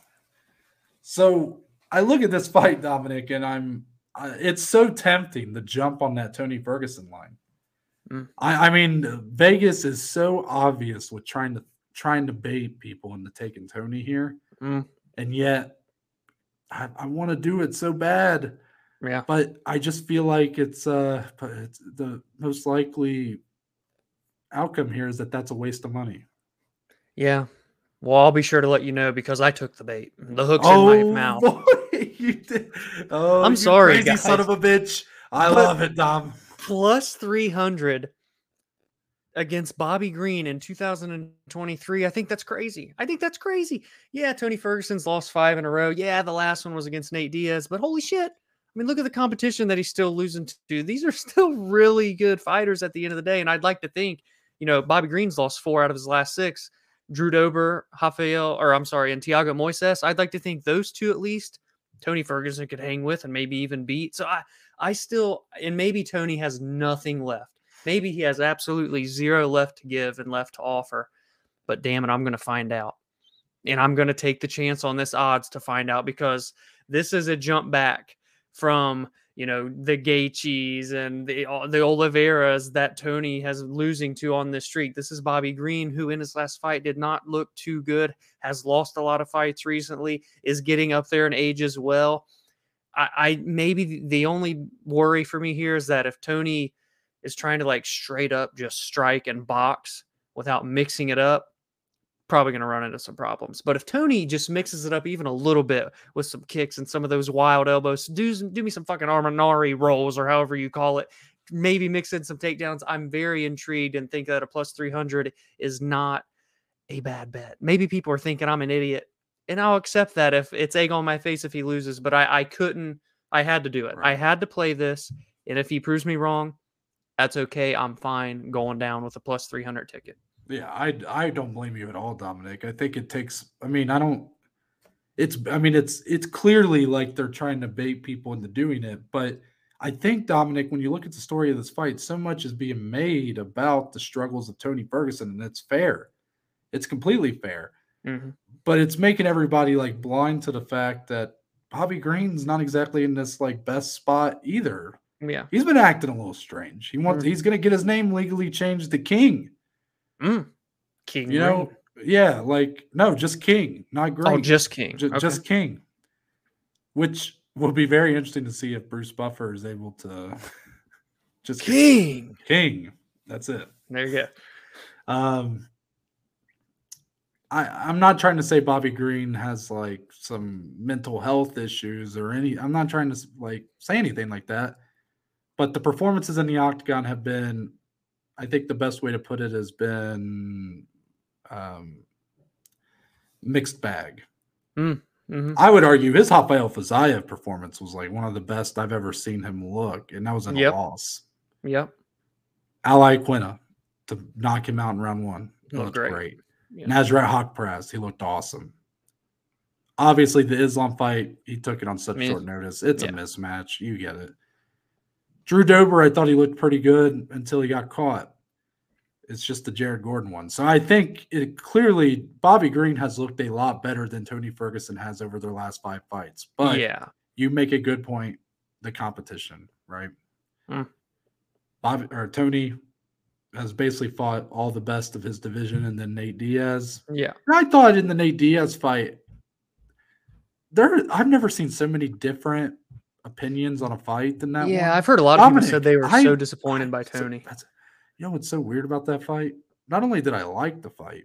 So I look at this fight, Dominic, and I'm. Uh, it's so tempting to jump on that Tony Ferguson line. Mm. I, I mean, Vegas is so obvious with trying to trying to bait people into taking Tony here, Mm. and yet I, I want to do it so bad. Yeah. But I just feel like it's uh it's the most likely outcome here is that that's a waste of money. Yeah. Well, I'll be sure to let you know because I took the bait. The hook's in my *laughs* mouth. boy, you did. Oh, I'm you sorry, crazy son of a bitch. I But- love it, Dom. Plus 300 against Bobby Green in 2023. I think that's crazy. I think that's crazy. Yeah, Tony Ferguson's lost five in a row. Yeah, the last one was against Nate Diaz, but holy shit. I mean, look at the competition that he's still losing to. These are *laughs* still really good fighters at the end of the day. And I'd like to think, you know, Bobby Green's lost four out of his last six. Drew Dober, Rafael, or I'm sorry, and Thiago Moises. I'd like to think those two at least Tony Ferguson could hang with and maybe even beat. So I, I still, and maybe Tony has nothing left. Maybe he has absolutely zero left to give and left to offer. But damn it, I'm going to find out. And I'm going to take the chance on this odds to find out because this is a jump back from, you know, the Gaethjes and the, uh, the Oliveiras that Tony has losing to on this streak. This is Bobby Green, who in his last fight did not look too good, has lost a lot of fights recently, is getting up there in age as well. I, I maybe the- only worry for me here is that if Tony is trying to like straight up just strike and box without mixing it up, probably going to run into some problems. But if Tony just mixes it up even a little bit with some kicks and some of those wild elbows, do some- do me some fucking Imanari rolls or however you call it. Maybe mix in some takedowns. I'm very intrigued and think that a plus 300 is not a bad bet. Maybe people are thinking I'm an idiot, and I'll accept that if it's egg on my face if he loses. But I, I couldn't. I had to do it. I had to play this, and if he proves me wrong, that's okay. I'm fine going down with a plus 300 ticket. Yeah, I I don't blame you at all, Dominic. I think it takes. I mean, I don't. It's. I mean, it's it's clearly like they're trying to bait people into doing it, but I think Dominic, when you look at the story of this fight, so much is being made about the struggles of Tony Ferguson, and it's fair. It's completely fair, Mhm. But it's making everybody like blind to the fact that Bobby Green's not exactly in this like best spot either. Yeah. He's been acting a little strange. He wants. Mhm. He's going to get his name legally changed to King. Mm. King. You know, Green. yeah, like no, just King, not Green. oh, just King. Ju- Okay. just King. Which will be very interesting to see if Bruce Buffer is able to *laughs* just King. King. That's it. There you go. Um, I I'm not trying to say Bobby Green has like some mental health issues or any. I'm not trying to like say anything like that. But the performances in the octagon have been, I think the best way to put it has been, um, mixed bag. hmm I would argue his Rafael Fiziev performance was like one of the best I've ever seen him look, and that was in Yep. a loss. Yep. Al Iaquinta to knock him out in round one. Looked looked great. great. Yeah. Nasrat Haqparast, he looked awesome. Obviously, the Islam fight, he took it on such Me- short notice. It's yeah. a mismatch. You get it. Drew Dober, I thought he looked pretty good until he got caught. It's just the Jared Gordon one. So I think it clearly Bobby Green has looked a lot better than Tony Ferguson has over their last five fights. But yeah. you make a good point. The competition, right? Mm. Bobby or Tony has basically fought all the best of his division, and then Nate Diaz. Yeah. And I thought in the Nate Diaz fight, there I've never seen so many different opinions on a fight than that. Yeah. one. I've heard a lot of people said they were I- so disappointed by Tony. that's- you know what's so weird about that fight? Not only did I like the fight,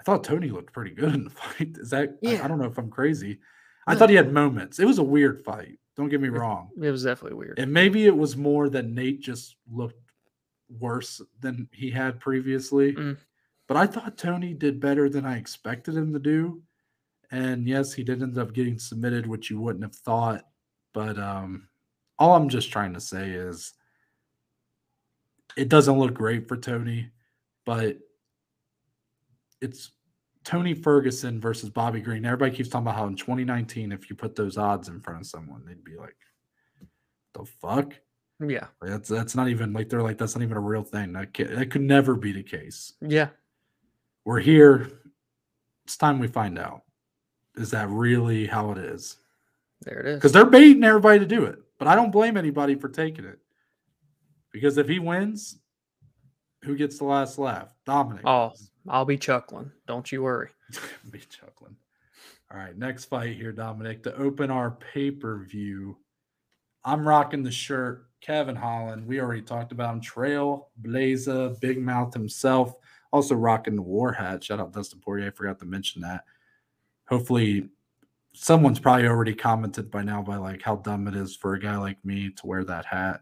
I thought Tony looked pretty good in the *laughs* fight. Is that? I- I, don't know if I'm crazy. I No. thought he had moments. It was a weird fight. Don't get me wrong. It was definitely weird. And maybe it was more that Nate just looked worse than he had previously. Mm. But I thought Tony did better than I expected him to do. And yes, he did end up getting submitted, which you wouldn't have thought. But um, all I'm just trying to say is it doesn't look great for Tony, but it's Tony Ferguson versus Bobby Green. Everybody keeps talking about how in 2019, if you put those odds in front of someone, they'd be like, the fuck? Yeah. That's that's not even like they're like that's not even a real thing. That ca- that could never be the case. Yeah. We're here. It's time we find out. Is that really how it is? There it is. Because they're baiting everybody to do it, but I don't blame anybody for taking it. Because if he wins, who gets the last laugh? Dominic. Oh. I'll be chuckling. Don't you worry. *laughs* be chuckling. All right, next fight here, Dominic, to open our pay per view. I'm rocking the shirt. Kevin Holland, we already talked about him. Trail Blazer, Big Mouth himself, also rocking the war hat. Shout out Dustin Poirier. I forgot to mention that. Hopefully, someone's probably already commented by now by like how dumb it is for a guy like me to wear that hat.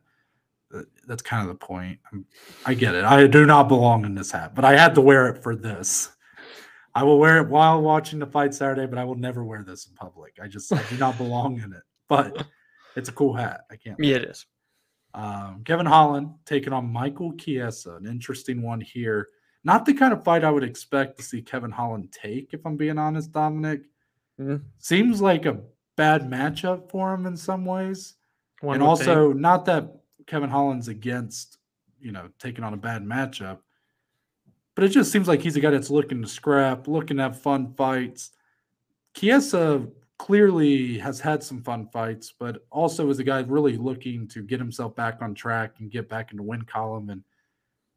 Uh, that's kind of the point. I'm, I get it. I do not belong in this hat, but I had to wear it for this. I will wear it while watching the fight Saturday, but I will never wear this in public. I just I do not belong in it. But it's a cool hat. I can't. Yeah, it is. Um, Kevin Holland taking on Michael Chiesa, an interesting one here. Not the kind of fight I would expect to see Kevin Holland take, if I'm being honest, Dominic. Mhm. Seems like a bad matchup for him in some ways. One and also, think. not that Kevin Holland's against, you know, taking on a bad matchup, but it just seems like he's a guy that's looking to scrap, looking to have fun fights. Chiesa clearly has had some fun fights, but also is a guy really looking to get himself back on track and get back into win column and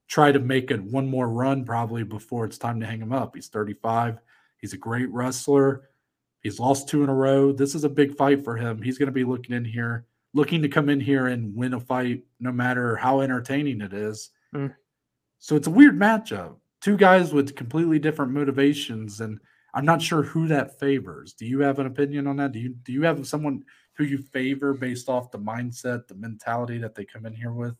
try to make it one more run probably before it's time to hang him up. He's 35. He's a great wrestler. He's lost two in a row. This is a big fight for him. He's going to be looking in here, looking to come in here and win a fight, no matter how entertaining it is. Mm. So it's a weird matchup. Two guys with completely different motivations, and I'm not sure who that favors. Do you have an opinion on that? Do you do you have someone who you favor based off the mindset, the mentality that they come in here with?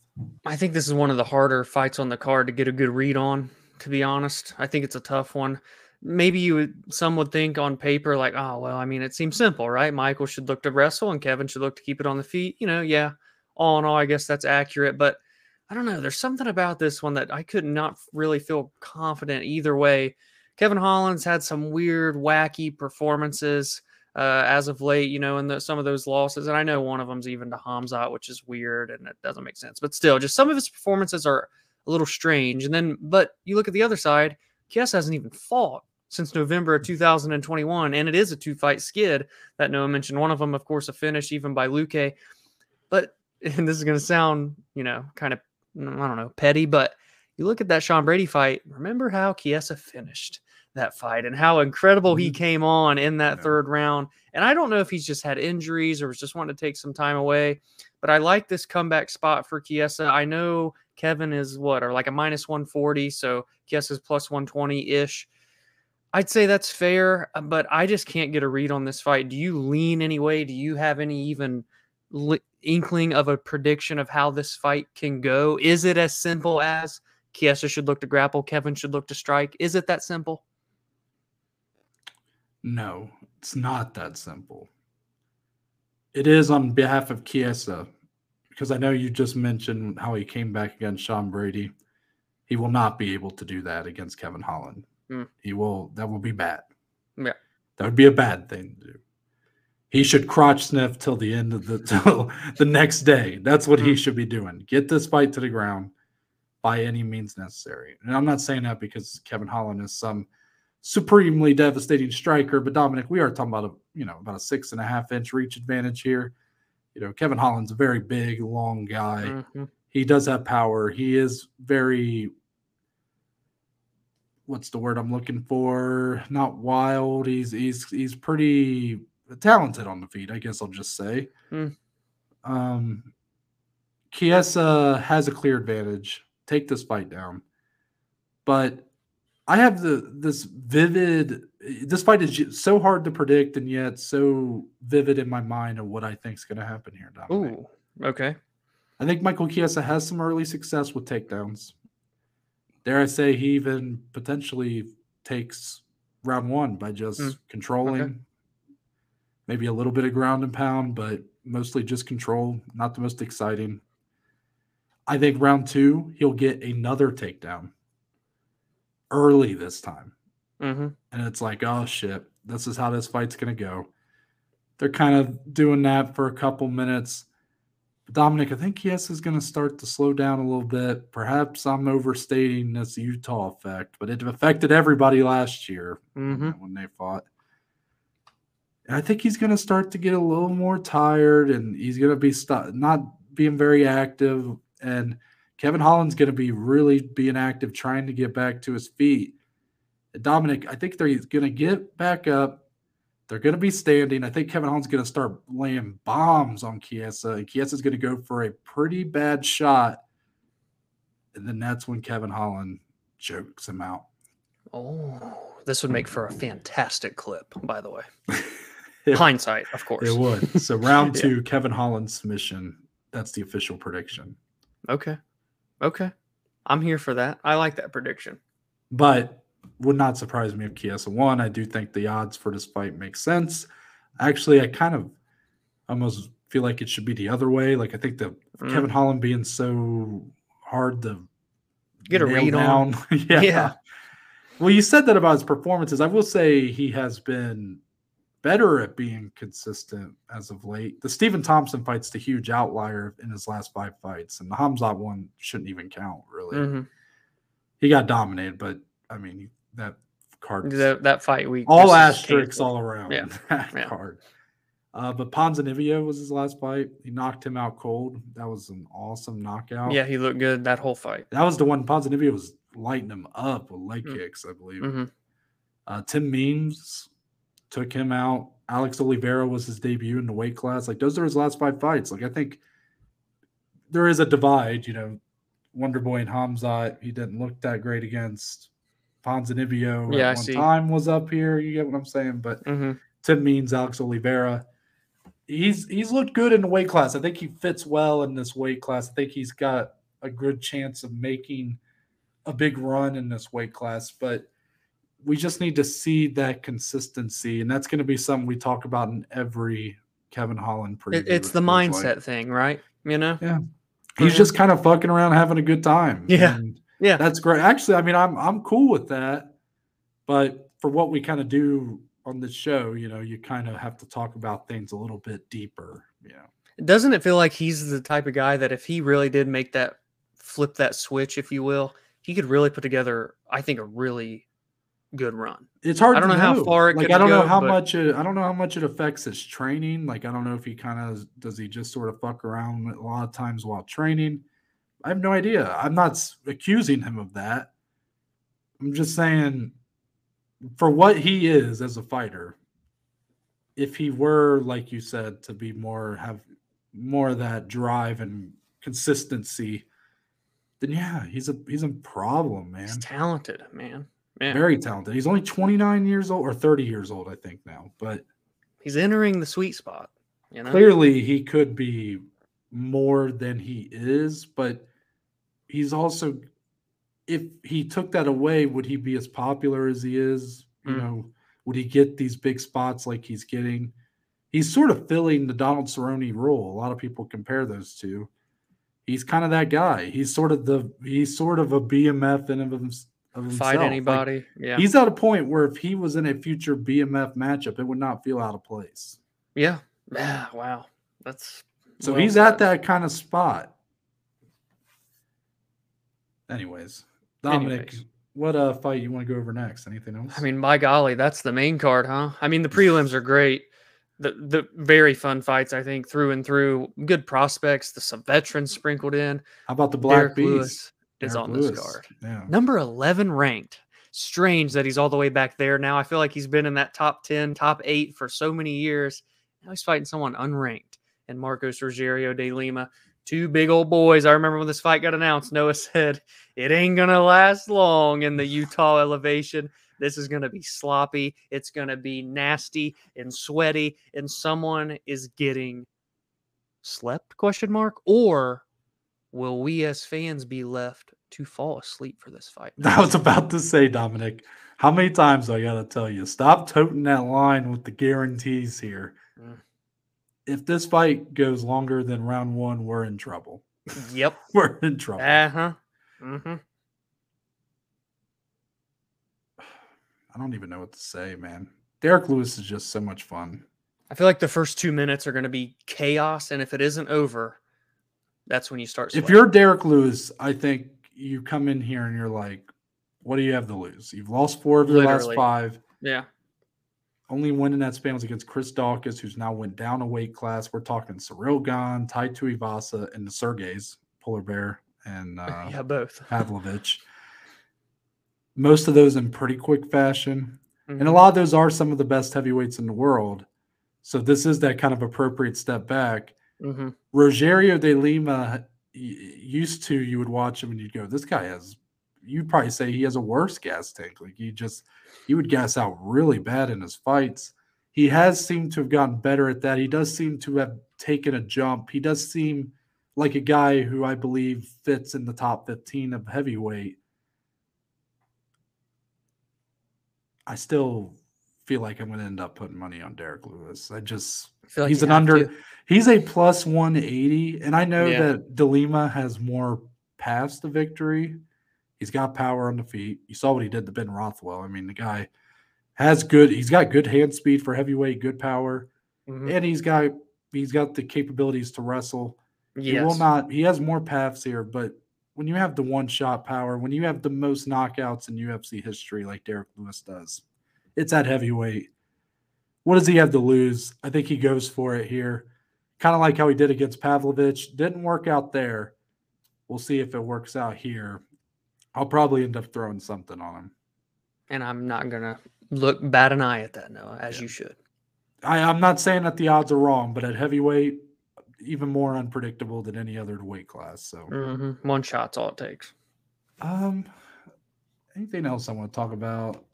I think this is one of the harder fights on the card to get a good read on. To be honest, I think it's a tough one. Maybe you would, some would think on paper like, oh well, I mean, it seems simple, right? Michael should look to wrestle, and Kevin should look to keep it on the feet. You know, yeah. All in all, I guess that's accurate, but I don't know. There's something about this one that I could not really feel confident either way. Kevin Holland's had some weird, wacky performances uh, as of late, you know, in the, some of those losses. And I know one of them's even to Hamzat, which is weird and it doesn't make sense. But still, just some of his performances are a little strange. And then, but you look at the other side, Chiesa hasn't even fought since November of 2021. And it is a two fight skid that Noah mentioned. One of them, of course, a finish even by Luque. But, *laughs* and this is going to sound, you know, kind of, I don't know, petty, but you look at that Sean Brady fight, remember how Chiesa finished that fight and how incredible he Mhm. came on in that Yeah. third round. And I don't know if he's just had injuries or was just wanting to take some time away, but I like this comeback spot for Chiesa. I know Kevin is what, or like a minus 140, so Chiesa's plus 120 ish. I'd say that's fair, uh, but I just can't get a read on this fight. Do you lean any way? Do you have any even li- inkling of a prediction of how this fight can go? Is it as simple as Chiesa should look to grapple, Kevin should look to strike? Is it that simple? No, it's not that simple. It is on behalf of Chiesa, because I know you just mentioned how he came back against Sean Brady. He will not be able to do that against Kevin Holland. Hmm. He will. That will be bad. Yeah. that would be a bad thing to do. He should crotch sniff till the end of the *laughs* till the next day. That's what he Hmm. should be doing. Get this fight to the ground by any means necessary. And I'm not saying that because Kevin Holland is some supremely devastating striker. But Dominic, we are talking about a you know about a six and a half inch reach advantage here. You know, Kevin Holland's a very big, long guy. Mhm. He does have power. He is very what's the word I'm looking for? Not wild. He's he's he's pretty talented on the feet, I guess I'll just say. Hmm. Um Chiesa has a clear advantage. Take this fight down. But I have the this vivid this fight is so hard to predict and yet so vivid in my mind of what I think is going to happen here, Dominic. Ooh, okay. I think Michael Chiesa has some early success with takedowns. Dare I say he even potentially takes round one by just Mm, controlling, maybe a little bit of ground and pound, but mostly just control. Not the most exciting. I think round two he'll get another takedown early this time, hmm and it's like, oh shit, this is how this fight's gonna go. They're kind of doing that for a couple minutes. Dominic, I think yes is going to start to slow down a little bit. Perhaps I'm overstating this Utah effect, but it affected everybody last year when- Mhm. when they fought. I think he's going to start to get a little more tired, and he's going to be st- not being very active. And Kevin Holland's going to be really being active, trying to get back to his feet. Dominic, I think they're going to get back up. They're going to be standing. I think Kevin Holland's going to start laying bombs on Chiesa, and Chiesa's going to go for a pretty bad shot. And then that's when Kevin Holland jokes him out. Oh, this would make for a fantastic clip, by the way. *laughs* It- Hindsight, of course. It would. So round *laughs* Yeah. two, Kevin Holland submission. That's the official prediction. Okay. Okay. I'm here for that. I like that prediction. But would not surprise me if Chiesa won. I do think the odds for this fight make sense. Actually, I kind of almost feel like it should be the other way. Like I think the Mm. Kevin Holland being so hard to Get a read on. *laughs* yeah. Yeah. Well, you said that about his performances. I will say he has been better at being consistent as of late. The Stephen Thompson fight's the huge outlier in his last five fights, and the Hamzat one shouldn't even count, really. Mhm. He got dominated, but I mean, that card That, that fight week. all asterisks all around Yeah. *laughs* that Yeah. card. Uh, but Ponzinibbio was his last fight. He knocked him out cold. That was an awesome knockout. Yeah, he looked good that whole fight. that was the one Ponzinibbio was lighting him up with leg Mm. kicks, I believe. hmm Uh, Tim Means took him out. Alex Oliveira was his debut in the weight class. Like those are his last five fights. Like I think there is a divide. You know, Wonder Boy and Hamzat. He didn't look that great against Ponzinibbio. Yeah, I at one time was up here. You get what I'm saying? But hmm Tim Means, Alex Oliveira. He's he's looked good in the weight class. I think he fits well in this weight class. I think he's got a good chance of making a big run in this weight class, but we just need to see that consistency, and that's going to be something we talk about in every Kevin Holland preview. It, it's the feels like. mindset thing, right? You know? Yeah, he's just kind of fucking around, having a good time. Yeah. and Yeah. that's great. Actually, I mean, I'm I'm cool with that, but for what we kind of do on the show, you know, you kind of have to talk about things a little bit deeper. You know, Doesn't it feel like he's the type of guy that if he really did make that flip that switch, if you will, he could really put together, I think, a really good run. it's hard. I don't to know how far it like. I don't know how but- much. It, I don't know how much it affects his training. Like, I don't know if he kind of does. He just sort of fuck around a lot of times while training. I have no idea. I'm not accusing him of that. I'm just saying, for what he is as a fighter, if he were, like you said, to be more have more of that drive and consistency, then yeah, he's a he's a problem, man. He's talented, man. Yeah. Very talented. He's only 29 years old or 30 years old, I think now. But he's entering the sweet spot. You know? clearly he could be more than he is, but he's also if he took that away, would he be as popular as he is? You Mm. know, would he get these big spots like he's getting? He's sort of filling the Donald Cerrone role. A lot of people compare those two. He's kind of that guy. He's sort of the he's sort of a BMF in of, hims- of himself. Fight Like, anybody. yeah. He's at a point where if he was in a future BMF matchup, it would not feel out of place. yeah. Yeah. Wow. That's So well he's at that kind of spot. Anyways, Dominic, Anyways. what uh fight you want to go over next? Anything else? I mean, by golly, that's the main card, huh? I mean, the prelims are great. The the very fun fights, I think, through and through. Good prospects. The some veterans sprinkled in. how about the Black Derrick Beast? Lewis is Derrick on this card. Yeah. Number 11 ranked. Strange that he's all the way back there now. I feel like he's been in that top 10, top eight for so many years. Now he's fighting someone unranked. And Marcos Rogerio de Lima, two big old boys. I remember when this fight got announced, Noah *laughs* said, It ain't going to last long in the Utah *laughs* elevation. This is going to be sloppy. It's going to be nasty and sweaty. And someone is getting slept, question mark? Or will we as fans be left to fall asleep for this fight? *laughs* I was about to say, Dominic, how many times do I gotta tell you? Stop toting that line with the guarantees here. Mm. If this fight goes longer than round one, we're in trouble. Yep. *laughs* We're in trouble. Uh huh. Mm-hmm. I don't even know what to say, man. Derrick Lewis is just so much fun. I feel like the first two minutes are going to be chaos, and if it isn't over, that's when you start. If you're Derrick Lewis, I think you come in here and you're like, what do you have to lose? You've lost four of your Literally. last five. yeah, Only win in that span was against Chris Daukaus, who's now went down a weight class. We're talking Ciryl Gane, Tai Tuivasa, and the Sergeys, Polar Bear, and *laughs* uh, yeah, both. Pavlovich. Most of those in pretty quick fashion. And a Mhm. lot of those are some of the best heavyweights in the world. So this is that kind of appropriate step back. Mhm. Rogerio de Lima used to you would watch him and you'd go, this guy has. You'd probably say he has a worse gas tank. Like you just he would gas out really bad in his fights. He has seemed to have gotten better at that. He does seem to have taken a jump. He does seem like a guy who I believe fits in the top 15 of heavyweight. I still feel like I'm going to end up putting money on Derrick Lewis. I just I feel like he's an under to. he's a plus 180 and I know Yeah. that De Lima has more paths to victory. He's got power on the feet. You saw what he did to Ben Rothwell. I mean, the guy has good he's got good hand speed for heavyweight, good power, Mhm. and he's got he's got the capabilities to wrestle. He will not. He has more paths here, but when you have the one shot power, when you have the most knockouts in UFC history, like Derek Lewis does, it's at heavyweight. What does he have to lose? I think he goes for it here, kind of like how he did against Pavlovich. Didn't work out there. We'll see if it works out here. I'll probably end up throwing something on him. And I'm not gonna look bat an eye at that, Noah, as Yeah. you should. I, I'm not saying that the odds are wrong, but at heavyweight, even more unpredictable than any other weight class. So. hmm One shot's all it takes. Um, anything else I want to talk about?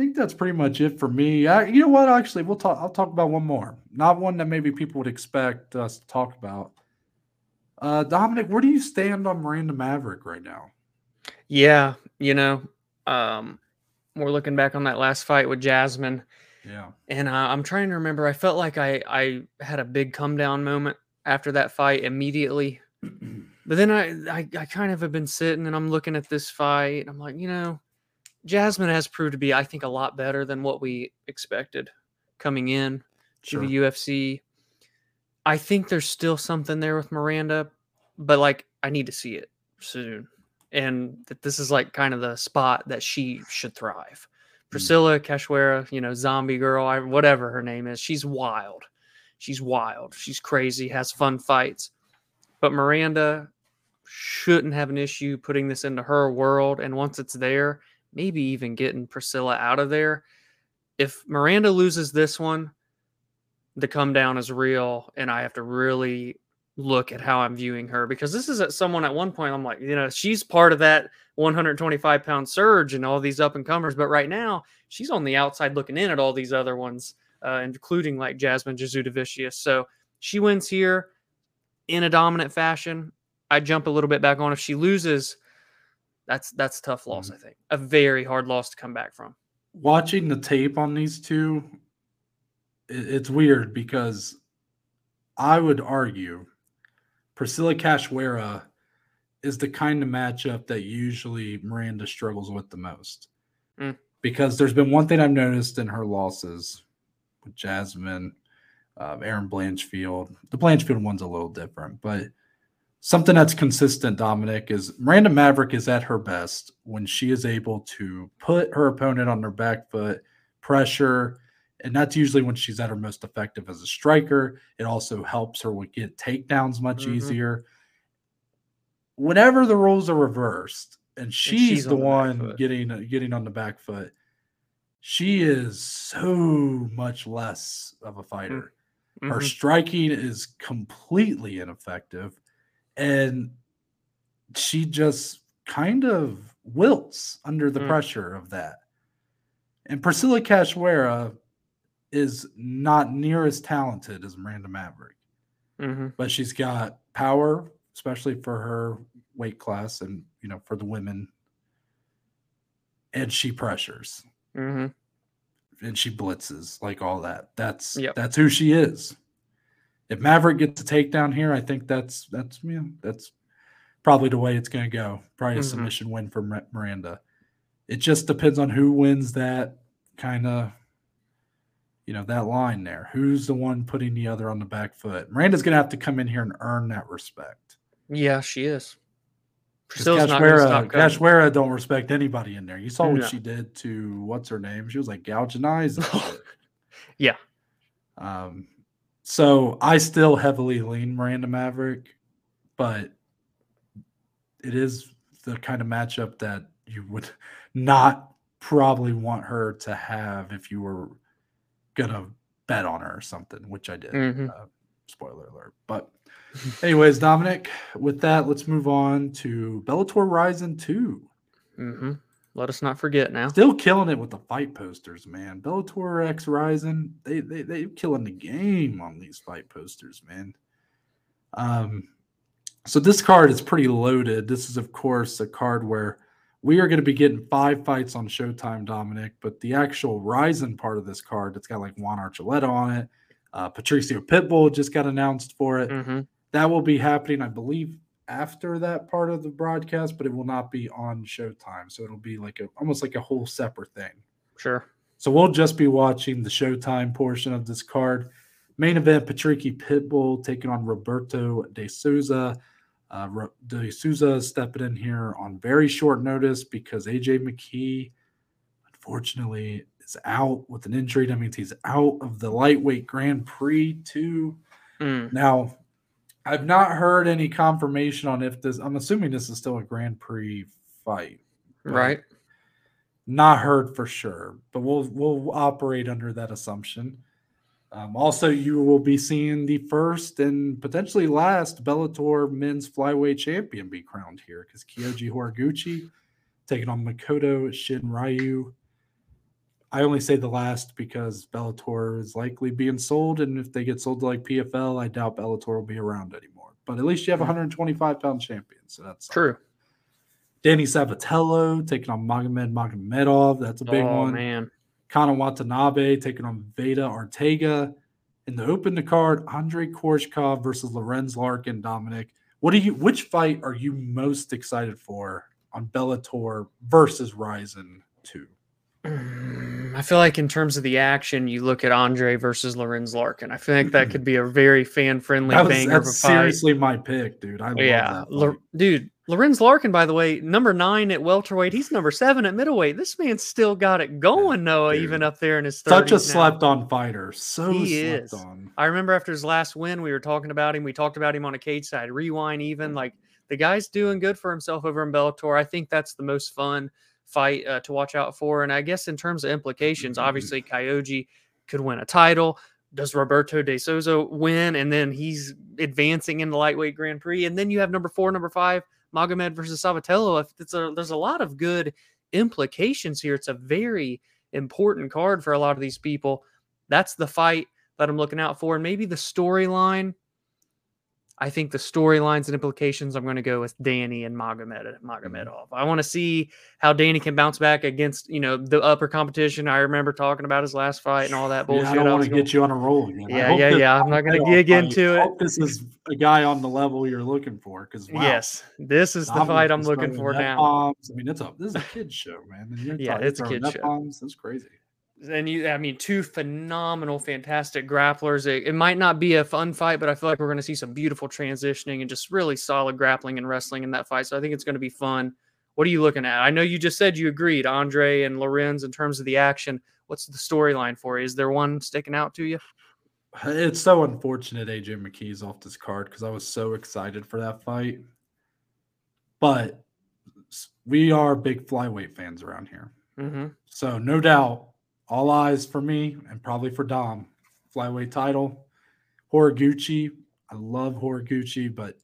I think that's pretty much it for me. I, you know what? Actually, we'll talk. I'll talk about one more. Not one that maybe people would expect us to talk about. Uh, Dominic, where do you stand on Miranda Maverick right now? Yeah, you know, um, we're looking back on that last fight with Jasmine, Yeah. and uh, I'm trying to remember. I felt like I I had a big come down moment after that fight immediately, *clears throat* but then I, I I kind of have been sitting and I'm looking at this fight. And I'm like, you know, Jasmine has proved to be, I think, a lot better than what we expected coming in to Sure. the UFC. I think there's still something there with Miranda, but like I need to see it soon. And that this is like kind of the spot that she should thrive. Mm. Priscila Cachoeira, you know, zombie girl, I, whatever her name is, she's wild. She's wild. She's crazy, has fun fights. But Miranda shouldn't have an issue putting this into her world. And once it's there, maybe even getting Priscila out of there. If Miranda loses this one, the come down is real. And I have to really look at how I'm viewing her because this is at someone at one point I'm like, you know, she's part of that 125 pound surge and all these up and comers. But right now, she's on the outside looking in at all these other ones, uh, including like Jasmine Jasudavicius. So she wins here in a dominant fashion. I jump a little bit back on. If she loses, that's that's a tough loss, I think. A very hard loss to come back from. Watching the tape on these two, it's weird because I would argue Priscila Cachoeira is the kind of matchup that usually Miranda struggles with the most. Mm. Because there's been one thing I've noticed in her losses with Jasmine, uh, Erin Blanchfield. The Blanchfield one's a little different, but something that's consistent, Dominic, is Miranda Maverick is at her best when she is able to put her opponent on their back foot, pressure, and that's usually when she's at her most effective as a striker. It also helps her with get takedowns much Mhm. easier. Whenever the roles are reversed, and she's, she's the on the one getting getting on the back foot, she is so much less of a fighter. Her Mhm. striking is completely ineffective, and she just kind of wilts under the Mm. pressure of that. And Priscila Cachoeira is not near as talented as Miranda Maverick, Mhm. but she's got power, especially for her weight class and you know for the women. And she pressures Mhm. and she blitzes like all that. That's Yep. that's who she is. If Maverick gets a takedown here, I think that's that's yeah, that's probably the way it's going to go. Probably a Mhm. submission win for Miranda. It just depends on who wins that kind of you know that line there. Who's the one putting the other on the back foot? Miranda's going to have to come in here and earn that respect. Yeah, she is. Because Priscila's not going to Cachoeira, stop coming. Cachoeira don't respect anybody in there. You saw what No. she did to what's her name? She was like gouging eyes. *laughs* Yeah. Um, so I still heavily lean Miranda Maverick, but it is the kind of matchup that you would *laughs* not probably want her to have if you were gonna bet on her or something, which I did. Mhm. Uh, spoiler alert. But anyways, Dominic, with that, let's move on to Bellator Rizin 2. hmm Let us not forget now. Still killing it with the fight posters, man. Bellator X Rizin, they they they killing the game on these fight posters, man. Um, so this card is pretty loaded. This is, of course, a card where we are going to be getting five fights on Showtime, Dominic. But the actual Rizin part of this card, it's got like Juan Archuleta on it. Uh, Patricio Pitbull just got announced for it. hmm That will be happening, I believe, after that part of the broadcast, but it will not be on Showtime. So it'll be like a almost like a whole separate thing. Sure. So we'll just be watching the Showtime portion of this card. Main event: Patricky Pitbull taking on Roberto De Souza. Uh, De Souza stepping in here on very short notice because AJ McKee, unfortunately, is out with an injury. That means he's out of the lightweight Grand Prix too. Mm. Now, I've not heard any confirmation on if this. I'm assuming this is still a Grand Prix fight. Right. Not heard for sure, but we'll we'll operate under that assumption. Um, also, you will be seeing the first and potentially last Bellator men's flyweight champion be crowned here because Kyoji Horiguchi taking on Makoto Shinryu. I only say the last because Bellator is likely being sold, and if they get sold to like PFL, I doubt Bellator will be around anymore. But at least you have a mm. 125 pound champion, so that's. True. Danny Sabatello taking on Magomed Magomedov. That's a big oh one. man. Kana Watanabe taking on Veta Arteaga. In the open the card, Andrey Koreshkov versus Lorenz Larkin. Dominic, what do you? Which fight are you most excited for on Bellator versus Rizin Two? Mm, I feel like in terms of the action, you look at Andrey versus Lorenz Larkin. I think that could be a very fan friendly That was, banger of a that's fight. seriously my pick, dude. I love yeah, that. Lo- dude. Lorenz Larkin, by the way, number nine at welterweight. He's number seven at middleweight. This man's still got it going, Noah, dude. even up there in his 30s Such a slept on fighter. So He slept is. on. I remember after his last win, we were talking about him. We talked about him on a cage side, rewind even. Like the guy's doing good for himself over in Bellator. I think that's the most fun fight uh, to watch out for. And I guess in terms of implications, obviously Kyoji could win a title. Does Roberto De Souza win? And then he's advancing in the lightweight Grand Prix. And then you have number four, number five, Magomed versus Sabatello. If It's a, there's a lot of good implications here. It's a very important card for a lot of these people. That's the fight that I'm looking out for. And maybe the storyline. I think the storylines and implications, I'm going to go with Danny and Magomed uh, mm-hmm. Magomedov. I want to see how Danny can bounce back against, you know, the upper competition. I remember talking about his last fight and all that bullshit. Yeah, I don't I want to going- get you on a roll again. Yeah, yeah, yeah. I'm not going to I dig into it. hope this is a guy on the level you're looking for. Because wow, Yes, this is the fight I'm looking for now. bombs. I mean, it's a this is a kid's show, man. You're Yeah, talking- it's a kid's show. Bombs. That's crazy. And you i mean two phenomenal fantastic grapplers it, it might not be a fun fight but i feel like we're going to see some beautiful transitioning and just really solid grappling and wrestling in that fight so i think it's going to be fun what are you looking at i know you just said you agreed andrey and lorenz in terms of the action what's the storyline for you is there one sticking out to you It's so unfortunate AJ McKee's off this card because I was so excited for that fight. But we are big flyweight fans around here. mm-hmm. So no doubt, all eyes for me and probably for Dom. Flyweight title, Horiguchi. I love Horiguchi, but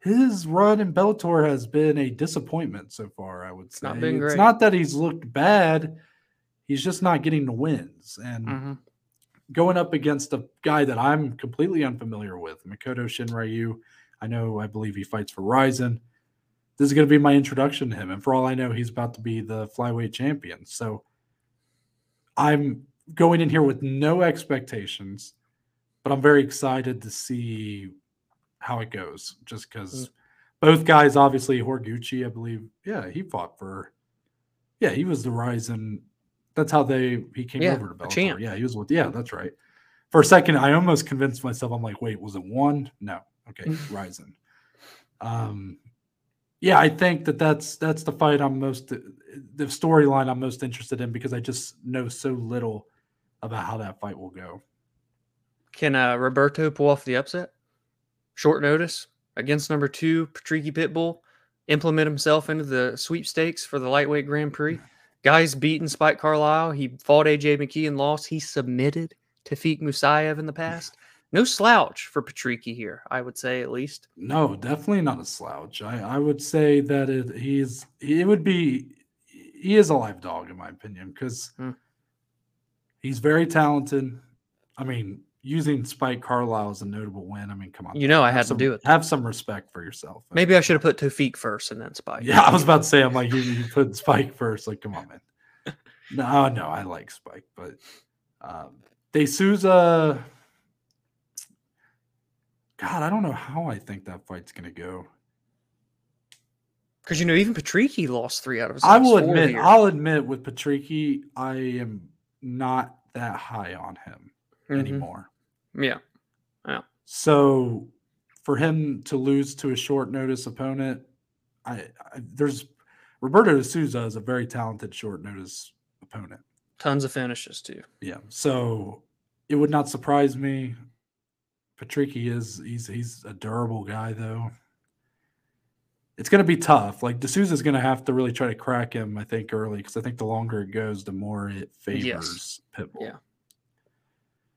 his run in Bellator has been a disappointment so far. I would say not it's not that he's looked bad; he's just not getting the wins. And Mm-hmm. going up against a guy that I'm completely unfamiliar with, Makoto Shinryu. I know, I believe he fights for Rizin. This is going to be my introduction to him. And for all I know, he's about to be the flyweight champion. So I'm going in here with no expectations, but I'm very excited to see how it goes just because both guys, obviously, Horiguchi, I believe, yeah, he fought for, yeah, he was the Rizin. That's how they he came Yeah, over to Bellator. Yeah, he was with. Yeah, that's right. For a second, I almost convinced myself. I'm like, wait, was it one? No. Okay, *laughs* Rizin. Um, yeah, I think that that's that's the fight I'm most the storyline I'm most interested in because I just know so little about how that fight will go. can uh, roberto pull off the upset short notice against number two patricky pitbull implement himself into the sweepstakes for the lightweight grand prix Guys beaten Spike Carlisle. He fought AJ McKee and lost. He submitted Tofiq Musayev in the past. No slouch for Patricky here, I would say at least. No, definitely not a slouch. I, I would say that it he's it would be he is a live dog in my opinion because Hmm. he's very talented. I mean, using Spike Carlisle as a notable win. I mean, come on, You know I had to do it. Have some respect for yourself. Maybe I should have put Tofiq first and then Spike. Yeah, I was about to say, I'm like, you, you put Spike first. Like, come on, man. *laughs* No, no, I like Spike, but um, De Souza. God, I don't know how I think that fight's gonna go. Because you know, even Patricky lost three out of his I will admit, here. I'll admit with Patricky, I am not that high on him Mhm. anymore. Yeah, yeah. So for him to lose to a short notice opponent, I, I there's Roberto de Souza is a very talented short notice opponent. Tons of finishes too. Yeah. So it would not surprise me. Patricky is he's he's a durable guy though. It's going to be tough. Like De Souza's going to have to really try to crack him, I think, early because I think the longer it goes, the more it favors Yes. Pitbull. Yeah.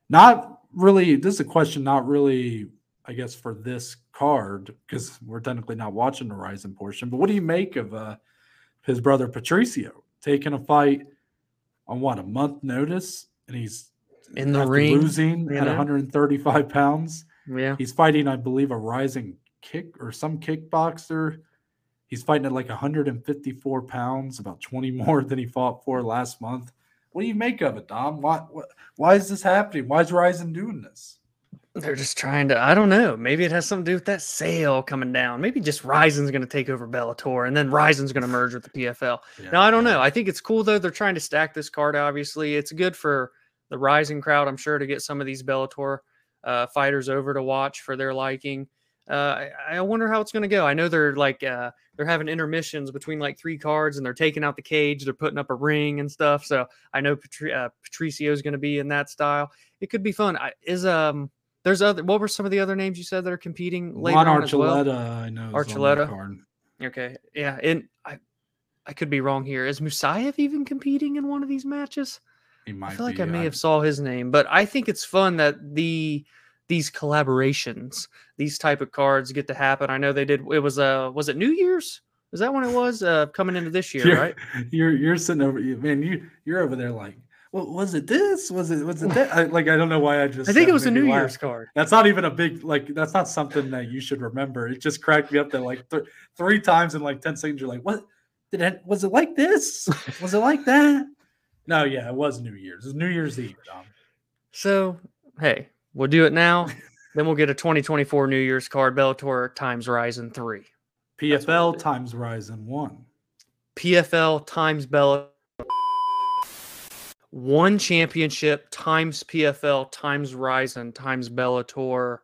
Not really. This is a question, not really, I guess, for this card because we're technically not watching the Rizin portion. But what do you make of uh, his brother Patricio taking a fight on what a month notice, and he's In the ring, losing at know? 135 pounds. Yeah. He's fighting, I believe, a rising kick or some kickboxer. He's fighting at like 154 pounds, about 20 *laughs* more than he fought for last month. What do you make of it, Dom? Why, why, why is this happening? Why is Rizin doing this? They're just trying to, I don't know. Maybe it has something to do with that sale coming down. Maybe just Rizin's going to take over Bellator and then Rizin's going to merge with the PFL. Now I don't know. I think it's cool though. They're trying to stack this card. Obviously, it's good for the Rizin crowd. I'm sure to get some of these Bellator uh, fighters over to watch for their liking. Uh, I, I wonder how it's going to go. I know they're like uh, they're having intermissions between like three cards, and they're taking out the cage. They're putting up a ring and stuff. So I know Patri- uh, Patricio is going to be in that style. It could be fun. I, is um there's other what were some of the other names you said that are competing later Juan on as well? Archuleta, I know. Archuleta? Okay. Yeah. And I I could be wrong here. Is Musayev even competing in one of these matches? He might I feel like be, I may uh, have saw his name, but I think it's fun that the these collaborations, these type of cards get to happen. I know they did it was uh was it New Year's? Is that when it was? Uh coming into this year, *laughs* you're, right? You're you're sitting over you man, you you're over there like, well, was it this? Was it was it that? I, like I don't know why I just *laughs* I think it was a New. Year's card. That's not even a big like. That's not something that you should remember. It just cracked me up that like th- three times in like ten seconds. You're like, what? Did it? Was it like this? Was it like that? No, yeah, it was New Year's. It was New Year's Eve, Dom. So hey, we'll do it now. *laughs* then we'll get a 2024 New Year's card, Bellator times Rizin 3. PFL times Rizin one. PFL times Bella. One championship times PFL times Rizin times Bellator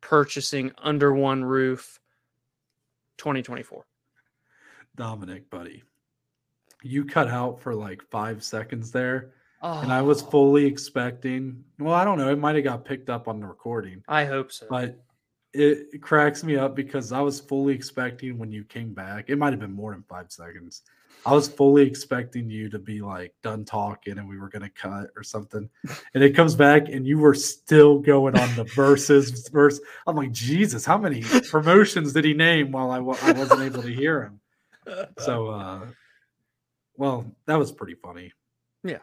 purchasing under one roof 2024. Dominic, buddy, you cut out for like five seconds there, Oh, and I was fully expecting. Well, I don't know. It might have got picked up on the recording. I hope so. but it, cracks me up because I was fully expecting when you came back. It might have been more than five seconds. I was fully expecting you to be like done talking and we were gonna cut or something. *laughs* And it comes back and you were still going on the verses verse. I'm like, Jesus, how many promotions did he name while I, I wasn't able to hear him? So, uh, well, that was pretty funny. Yeah.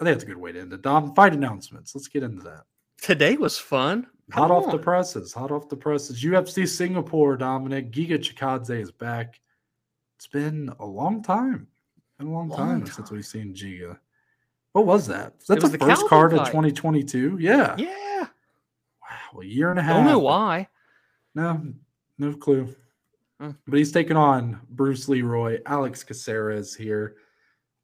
I think that's a good way to end it. Dom, fight announcements. Let's get into that. Today was fun. Hot Come off the presses. Hot off the presses. UFC Singapore, Dominic. Giga Chikadze is back. It's been a long time. Been a long, Long time, since we've seen Giga. What was that? That's was the the first Calvin card of 2022. Yeah. Yeah. Wow. A year and a half. Don't know why. No, no clue. Hmm. But he's taking on Bruce Leroy. Alex Caceres here.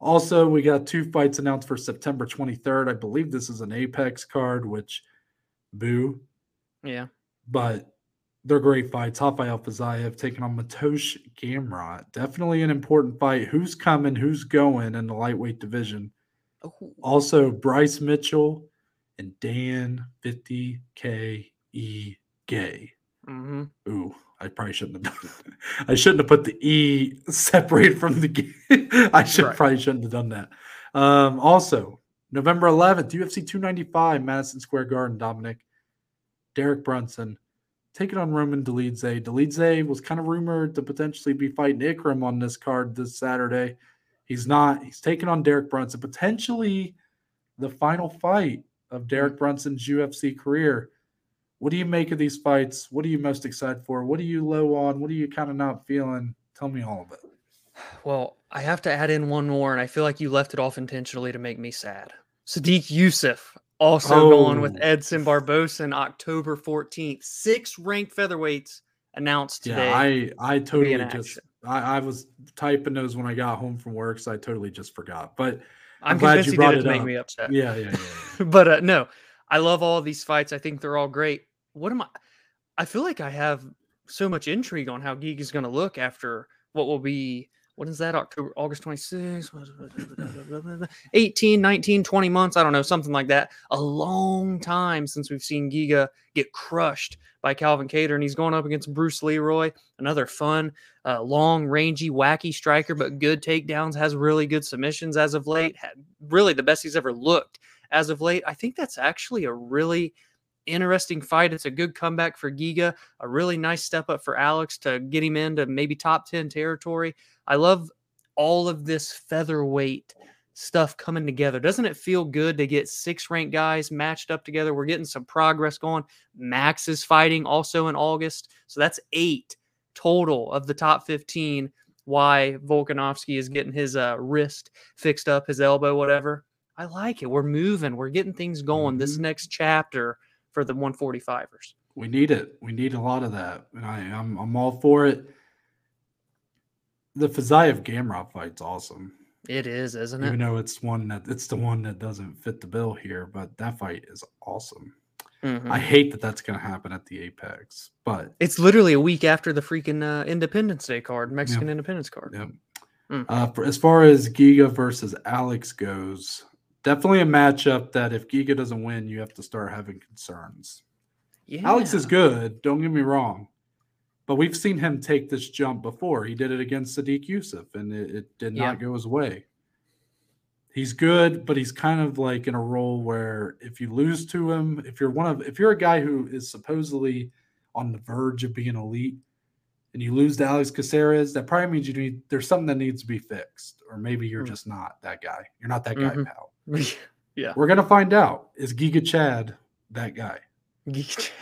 Also, we got two fights announced for September 23rd. I believe this is an Apex card, which boo. Yeah. but they're great fights. Rafael Fiziev taking on Mateusz Gamrot. Definitely an important fight. Who's coming? Who's going in the lightweight division? Ooh. Also, Bryce Mitchell and Dan 50K E Gay. hmm Ooh, I probably shouldn't have done. I shouldn't have put the E separate from the. G. *laughs* I should Right. probably shouldn't have done that. Um, also, November 11th, UFC 295, Madison Square Garden. Dominic, Derek Brunson, taking on Roman Dolidze. Dolidze was kind of rumored to potentially be fighting Ikram on this card this Saturday. He's not. He's taking on Derek Brunson, potentially the final fight of Derek Brunson's UFC career. What do you make of these fights? What are you most excited for? What are you low on? What are you kind of not feeling? Tell me all of it. Well, I have to add in one more, and I feel like you left it off intentionally to make me sad. Sodiq Yusuff also going with Oh. Edson Barboza on October 14th. Six ranked featherweights announced today. Yeah, I I totally just. I, I was typing those when I got home from work, so I totally just forgot. But I'm, glad convinced you he brought did it it to make me upset. yeah, yeah, yeah. yeah. *laughs* but uh, no, I love all these fights. I think they're all great. What am I? I feel like I have so much intrigue on how Geek is going to look after what will be. What is that? October, August 26, 18, 19, 20 months. I don't know, something like that. A long time since we've seen Giga get crushed by Calvin Kattar, and he's going up against Bruce Leroy, another fun, uh, long, rangy, wacky striker, but good takedowns, has really good submissions as of late. Really the best he's ever looked as of late. I think that's actually a really interesting fight. It's a good comeback for Giga, a really nice step up for Alex to get him into maybe top 10 territory. I love all of this featherweight stuff coming together. Doesn't it feel good to get six ranked guys matched up together? We're getting some progress going. Max is fighting also in August. So that's eight total of the top 15. Why Volkanovski is getting his uh, wrist fixed up, his elbow, whatever. I like it. We're moving. We're getting things going. This Mhm. next chapter for the 145ers. We need it. We need a lot of that, and I, I'm I'm all for it. The Fiziev Gamrot fight's awesome, It is, isn't even it? though it's one that it's the one that doesn't fit the bill here. But that fight is awesome. Mhm. I hate that that's going to happen at the Apex, but It's literally a week after the freaking uh, Independence Day card, Mexican Independence card. Yep. Mm. Uh, for, as far as Giga versus Alex goes, definitely a matchup that if Giga doesn't win, you have to start having concerns. Yeah. Alex is good, don't get me wrong, but we've seen him take this jump before. He did it against Sodiq Yusuff, and it, it did not Yeah. go his way. He's good, but he's kind of like in a role where if you lose to him, if you're one of, if you're a guy who is supposedly on the verge of being elite, and you lose to Alex Caceres, that probably means you need there's something that needs to be fixed, or maybe you're Mm. just not that guy. You're not that guy, Mhm. pal. *laughs* yeah. We're gonna find out. Is Giga Chad that guy? Geek chat.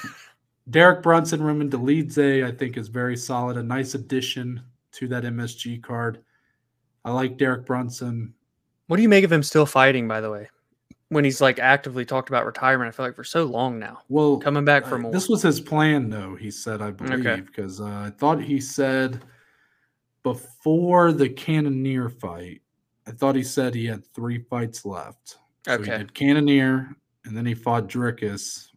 *laughs* Derek Brunson, Roman Dolidze, I think is very solid. A nice addition to that MSG card. I like Derek Brunson. What do you make of him still fighting, by the way? When he's like actively talked about retirement, I feel like for so long now. Well, Coming back for uh, more. This was his plan, though. He said, I believe, because uh, I thought he said before the Cannonier fight, I thought he said he had three fights left. So he Okay. did Cannonier, and then he fought Dricus.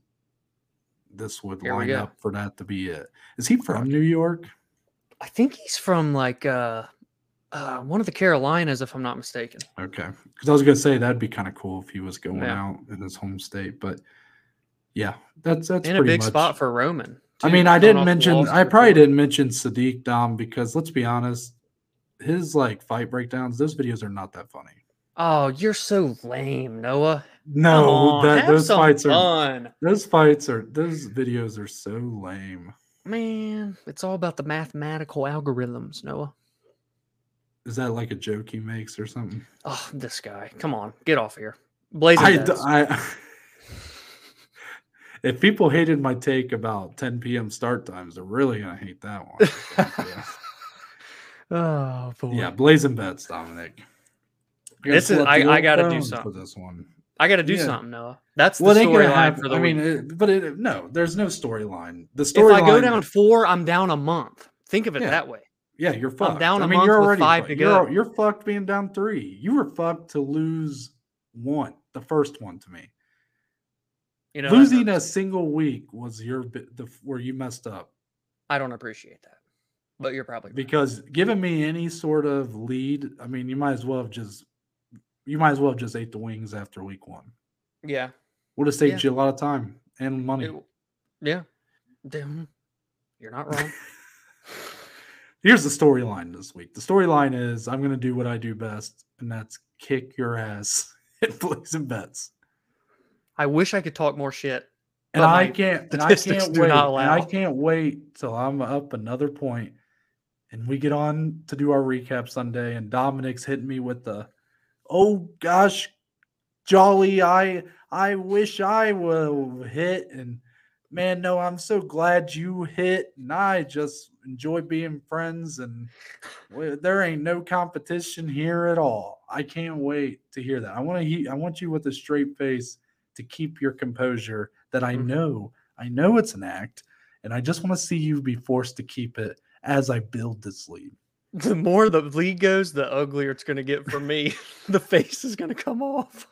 This would Here line up for that to be it. Is he from New York? I think he's from like uh, uh, one of the Carolinas, if I'm not mistaken. Okay, because I was gonna say that'd be kind of cool if he was going Yeah. out in his home state, but yeah, that's that's In a big much- spot for Roman. I mean, I didn't mention. I probably didn't mention Sodiq Dom because let's be honest, his like fight breakdowns, those videos are not that funny. Oh, you're so lame, Noah. No, that those fights are fun. those fights are those videos are so lame. Man, it's all about the mathematical algorithms, Noah. Is that like a joke he makes or something? Oh, this guy. Come on, get off here. Blazing I. I *laughs* if people hated my take about 10 p.m. start times, they're really gonna hate that one. *laughs* I. Oh boy. Yeah, blazing bets, Dominic. Gotta This is I, I gotta do something. for this one. I got to do Yeah. something, Noah. That's the Well, they gonna storyline have. for the I week. mean, it, but it, no, there's no storyline. The if storyline. I go down four, I'm down a month. Think of it Yeah. that way. yeah, you're fucked. I'm down I a mean, month you're with already five fucked. to You're, go. you're fucked being down three. You were fucked to lose one, the first one to me. You know, Losing a single week was your the where you messed up I don't appreciate that, but you're probably right. because giving me any sort of lead. I mean, you might as well have just you might as well have just ate the wings after week one. yeah, Would have saved Yeah. you a lot of time and money. it- yeah. Damn. You're not wrong. *laughs* Here's the storyline this week. The storyline is I'm going to do what I do best, and that's kick your ass at plays *laughs* and bets. I wish I could talk more shit. And but I can't. And I can't wait. I can't wait till I'm up another point, and we get on to do our recap Sunday. And Dominic's hitting me with the, "Oh gosh, jolly! I I wish I will hit." And man, no, I'm so glad you hit, and I just enjoy being friends. And there ain't no competition here at all. I can't wait to hear that. I want to. He- I want you with a straight face to keep your composure. That I Mhm. know, I know it's an act, and I just want to see you be forced to keep it as I build this lead. The more the lead goes, the uglier it's going to get for me. *laughs* *laughs* the face is going to come off.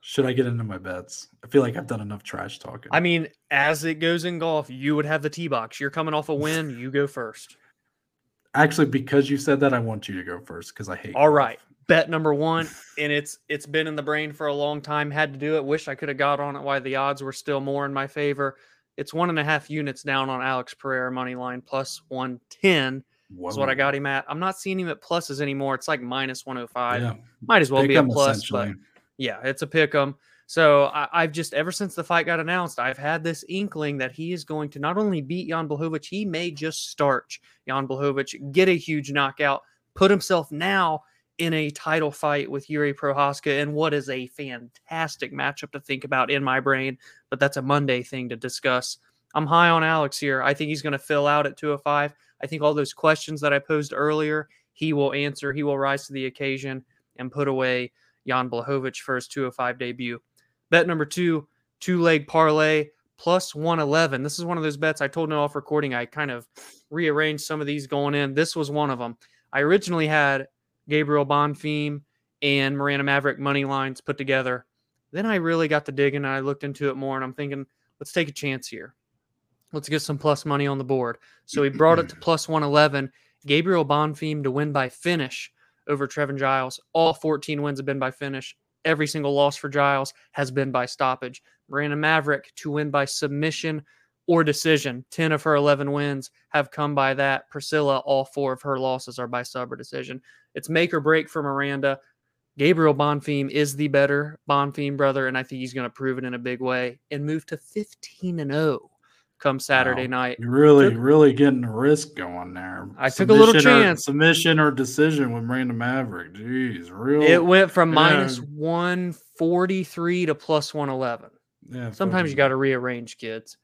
Should I get into my bets? I feel like I've done enough trash talking. I mean, as it goes in golf, you would have the tee box. You're coming off a win. You go first. Actually, because you said that, I want you to go first because I hate. All golf. right. Bet number one, and it's it's been in the brain for a long time. Had to do it. Wish I could have got on it. Why the odds were still more in my favor. It's one and a half units down on Alex Pereira money line plus one ten is what I got him at. I'm not seeing him at pluses anymore. It's like minus one hundred five. Yeah, Might as well pick be a plus, but yeah, it's a pick 'em. So I, I've just ever since the fight got announced, I've had this inkling that he is going to not only beat Jan Blachowicz, he may just starch Jan Blachowicz, get a huge knockout, put himself now in a title fight with Jiri Prochazka, and what is a fantastic matchup to think about in my brain. But that's a Monday thing to discuss. I'm high on Alex here. I think he's going to fill out at 205. I think all those questions that I posed earlier, he will answer. He will rise to the occasion and put away Jan Blachowicz for his 205 debut. Bet number two, two leg parlay plus 111. This is one of those bets I told no off recording. I kind of rearranged some of these going in. This was one of them. I originally had Gabriel Bonfim and Miranda Maverick money lines put together. Then I really got to digging and I looked into it more and I'm thinking, let's take a chance here. Let's get some plus money on the board. So he brought it to *clears throat* plus 111. Gabriel Bonfim to win by finish over Trevin Giles. All 14 wins have been by finish. Every single loss for Giles has been by stoppage. Miranda Maverick to win by submission or decision. 10 of her 11 wins have come by that. Priscila, all four of her losses are by sub or decision. It's make or break for Miranda. Gabriel Bonfim is the better Bonfim brother, and I think he's going to prove it in a big way and move to 15 and 0 come Saturday Wow. night. You're really, Took- really getting a risk going there. I took a little Submission or- chance. submission or decision with Miranda Maverick. Jeez, real. It went from Yeah. minus 143 to plus 111. yeah, Sometimes you got to rearrange, kids.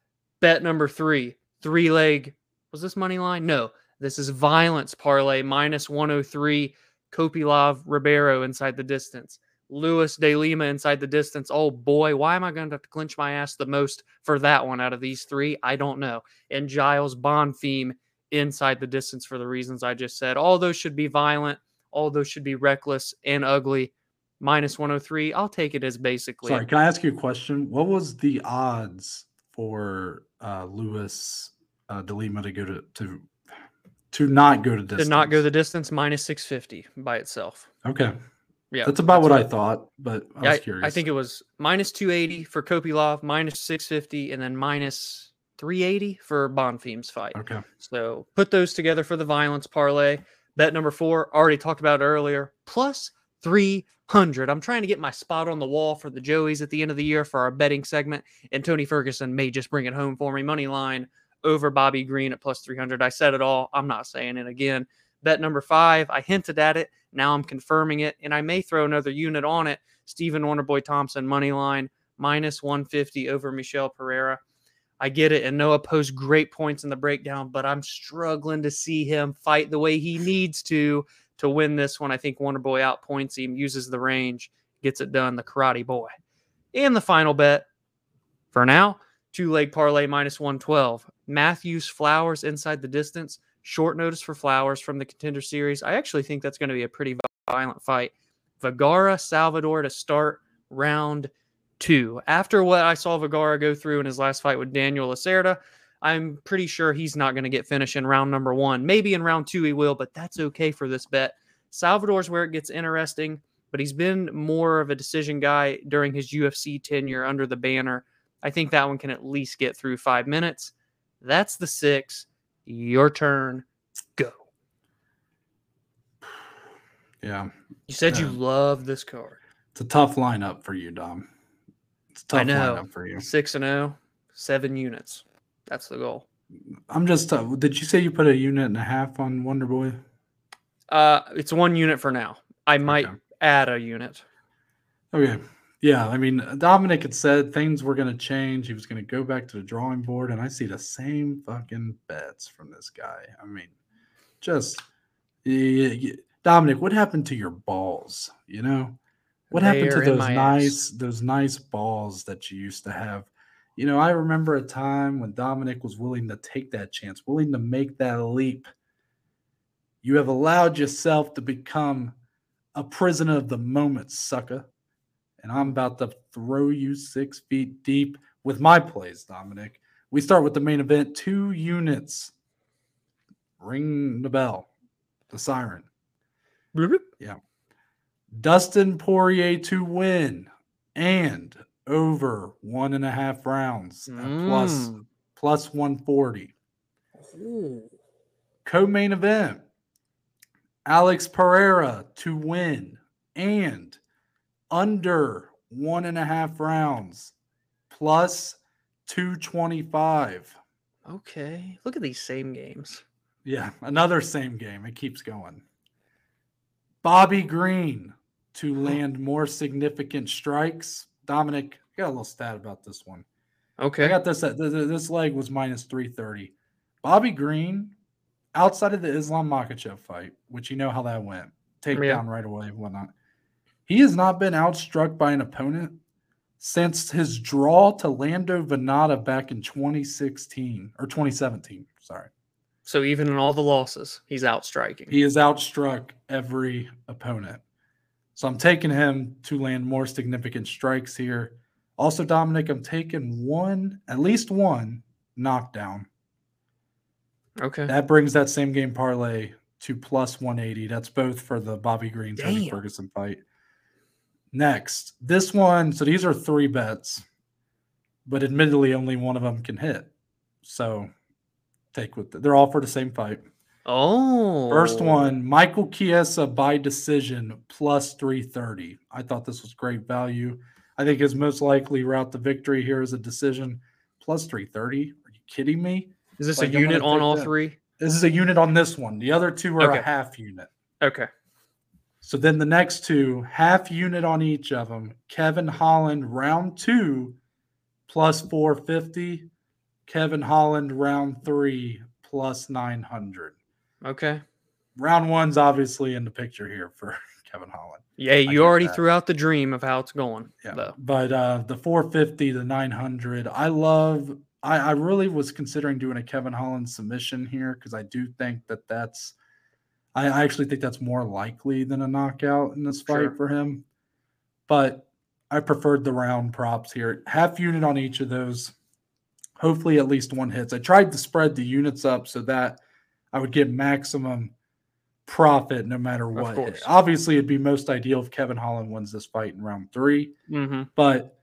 Bet number three, three leg. Was this money line? No, this is violence parlay minus 103. Kopylov Ribeiro inside the distance. Lewis De Lima inside the distance. Oh boy, why am I going to have to clench my ass the most for that one out of these three? I don't know. And Giles Bonfim inside the distance for the reasons I just said. All those should be violent. All those should be reckless and ugly. Minus 103. I'll take it as basically. Sorry, can I ask you a question? What was the odds for uh Lewis uh De Lima to go to to to not go to distance? Did not go the distance minus 650 by itself. Okay. Yeah. That's about what I thought, but I Yeah, was curious. I think it was minus 280 for Kopylov, minus 650, and then minus 380 for Bonfim's fight. Okay. So put those together for the violence parlay. Bet number four, already talked about earlier, plus 300. I'm trying to get my spot on the wall for the Joeys at the end of the year for our betting segment, and Tony Ferguson may just bring it home for me. Money line over Bobby Green at plus 300. I said it all. I'm not saying it again. Bet number five, I hinted at it. Now I'm confirming it, and I may throw another unit on it. Stephen Wonderboy Thompson, money line, minus 150 over Michel Pereira. I get it. And Noah posed great points in the breakdown, but I'm struggling to see him fight the way he needs to to win this one. I think Wonder Boy outpoints him, uses the range, gets it done. The Karate Boy. And the final bet for now, two leg parlay minus 112. Matthews Flowers inside the distance. Short notice for Flowers from the contender series. I actually think that's going to be a pretty violent fight. Vagara Salvador to start round two. After what I saw Vagara go through in his last fight with Daniel Lacerda, I'm pretty sure he's not going to get finished in round number one. Maybe in round two he will, but that's okay for this bet. Salvador's where it gets interesting, but he's been more of a decision guy during his UFC tenure under the banner. I think that one can at least get through five minutes. That's the six. Your turn. Go. Yeah, You said you love this card. it's a tough lineup for you, Dom. It's a tough I know. lineup for you. Six and zero, seven units. That's the goal. I'm just. Uh, did you say you put a unit and a half on Wonder Boy? Uh, it's one unit for now. I might Okay. add a unit. Okay. Yeah, I mean, Dominic had said things were going to change. He was going to go back to the drawing board, and I see the same fucking bets from this guy. I mean, just Dominic, what happened to your balls? You know, what happened to those my ass. nice, those nice balls that you used to have? You know, I remember a time when Dominic was willing to take that chance, willing to make that leap. You have allowed yourself to become a prisoner of the moment, sucker and I'm about to throw you six feet deep with my plays, Dominic. We start with the main event two units. Ring the bell, the siren. Yeah. Dustin Poirier to win and over one and a half rounds Mm. plus 140. Ooh. Co-main event Alex Pereira to win and under one and a half rounds plus 225. Okay. Look at these same games. Yeah, another same game. It keeps going. Bobby Green to *gasps* land more significant strikes. Dominic, I got a little stat about this one. Okay. I got this. At, th- th- this leg was minus 330. Bobby Green, outside of the Islam Makhachev fight, which you know how that went, take Yeah. down right away and whatnot. He has not been outstruck by an opponent since his draw to Lando Vannata back in 2016 or 2017. Sorry. So even in all the losses, he's outstriking. He has outstruck every opponent. So I'm taking him to land more significant strikes here. Also, Dominic, I'm taking one, at least one knockdown. okay. That brings that same game parlay to plus 180. That's both for the Bobby Green Tony. Ferguson fight. Next, this one. So these are three bets, but admittedly, only one of them can hit. So take with they're all for the same fight. Oh. First one, Michael Chiesa by decision plus 330. I thought this was great value. I think his most likely route to victory here is a decision plus 330. Are you kidding me? Is this like, a unit on all that. three? This is a unit on this one. The other two are Okay. a half unit. Okay. So then the next two, half unit on each of them. Kevin Holland round two plus 450. Kevin Holland round three plus 900. Okay. Round one's obviously in the picture here for *laughs* Kevin Holland. Yeah, you already that. threw out the dream of how it's going. Yeah. Though. But uh the 450, the 900, I love I, I really was considering doing a Kevin Holland submission here because I do think that that's I, I actually think that's more likely than a knockout in this fight Sure. for him. But I preferred the round props here. Half unit on each of those. Hopefully at least one hits. I tried to spread the units up so that I would get maximum profit no matter what. Obviously, it'd be most ideal if Kevin Holland wins this fight in round three. Mm-hmm. But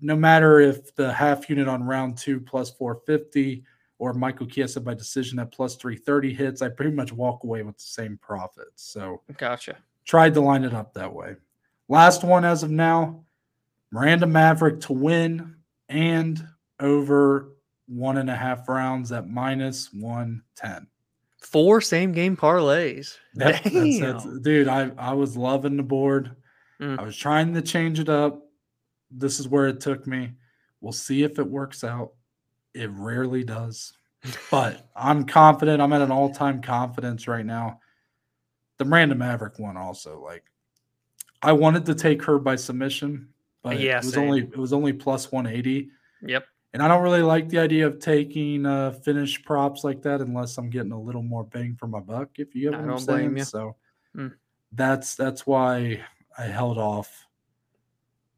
no matter if the half unit on round two plus 450 or Michael Chiesa by decision at plus 330 hits, I pretty much walk away with the same profits. So Gotcha. tried to line it up that way. Last one as of now Miranda Maverick to win and over one and a half rounds at minus 110. Four same game parlays. That- Damn. *laughs* that's- that's- dude, I, I was loving the board. Mm. I was trying to change it up. This is where it took me. We'll see if it works out. It rarely does, but *laughs* I'm confident. I'm at an all time confidence right now. The Miranda Maverick one also, like, I wanted to take her by submission, but Yeah, it was same. only it was only plus 180. Yep. And I don't really like the idea of taking uh, finish props like that unless I'm getting a little more bang for my buck. If you get I what I'm saying, so Mm. that's that's why I held off.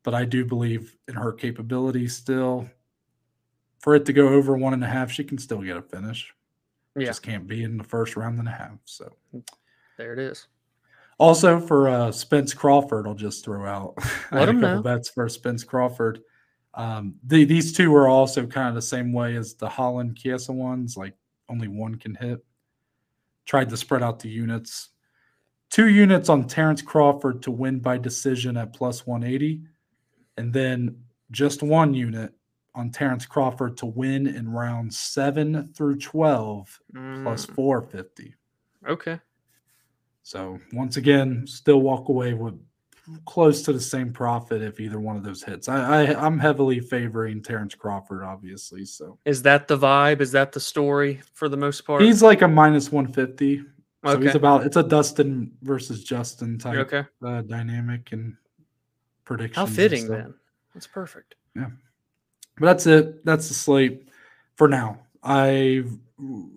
But I do believe in her capability still. For it to go over one and a half, she can still get a finish. Yeah. Just can't be in the first round and a half. So There it is. also for uh, Spence Crawford, I'll just throw out. *laughs* I Let had a couple know. bets for Spence Crawford. Um, the, these two are also kind of the same way as the Holland Chiesa ones, like only one can hit. Tried to spread out the units. Two units on Terence Crawford to win by decision at plus 180, and then just one unit on Terence Crawford to win in rounds seven through 12 Mm, 450. okay. So once again, still walk away with close to the same profit if either one of those hits. I, I I'm heavily favoring Terence Crawford, obviously. So Is that the vibe? Is that the story for the most part? he's like a minus 150. So okay. he's about it's a Dustin versus Justin type okay. uh, dynamic and prediction. How fitting then. That's perfect. Yeah, but that's it. That's the slate for now. I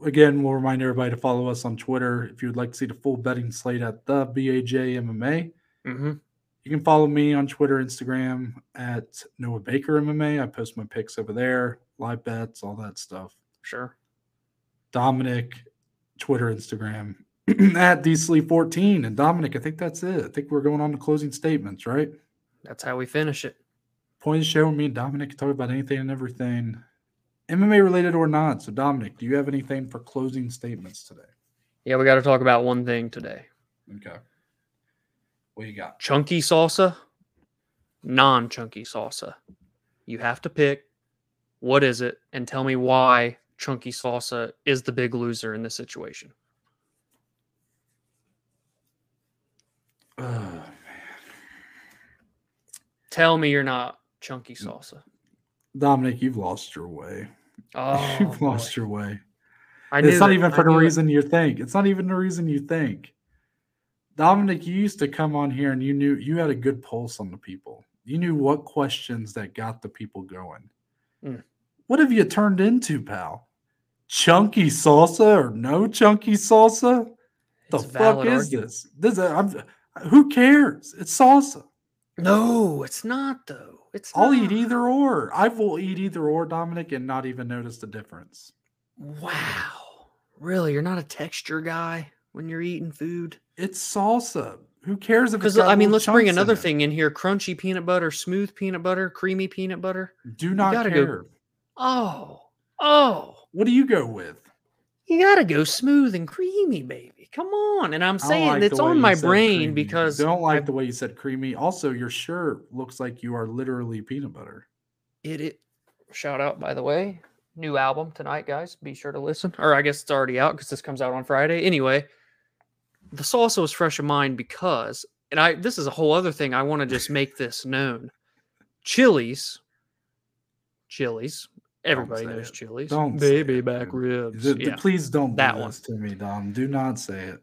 again will remind everybody to follow us on Twitter if you would like to see the full betting slate at the BAJ MMA. hmm You can follow me on Twitter, Instagram at Noah Baker MMA. I post my picks over there, live bets, all that stuff. Sure. Dominic, Twitter, Instagram *clears throat* at DSLEE14. And Dominic, I think that's it. I think we're going on to closing statements, right? That's how we finish it. Point of the show, me and Dominic can talk about anything and everything, MMA related or not. So, Dominic, do you have anything for closing statements today? Yeah, we got to talk about one thing today. Okay. What you got? Chunky salsa, non chunky salsa. You have to pick what is it and tell me why chunky salsa is the big loser in this situation. *sighs* Oh, man. Tell me you're not chunky salsa. Dominic, you've lost your way. Oh, *laughs* you've boy. lost your way. I it's not even I for the knew it. reason you think. It's not even the reason you think. Dominic, you used to come on here and you knew you had a good pulse on the people. You knew what questions that got the people going. Mm. What have you turned into, pal? Chunky salsa or no chunky salsa? The It's fuck is argument. this? This I'm, who cares? It's salsa. No, it's not though. It's I'll eat either or. I will eat either or, Dominic, and not even notice the difference. Wow. Really? You're not a texture guy when you're eating food? It's salsa. Who cares if it's Because I mean, let's bring another thing in here: crunchy peanut butter, smooth peanut butter, creamy peanut butter. Do not gotta go- care. Oh, oh, What do you go with? you gotta go smooth and creamy, baby. Come on. And I'm saying like it's on my brain creamy. because don't like I- the way you said creamy. Also, your shirt looks like you are literally peanut butter. it, it. Shout out, by the way, new album tonight, guys. Be sure to listen. Or I guess it's already out because this comes out on Friday. Anyway, the salsa is fresh in mind because, and I this is a whole other thing. I want to *laughs* just make this known. Chili's, Chili's. Everybody knows it. Chili's. Don't say baby it, back dude. ribs. Th- th- yeah. Please don't that do one. this to me, Dom. Do not say it.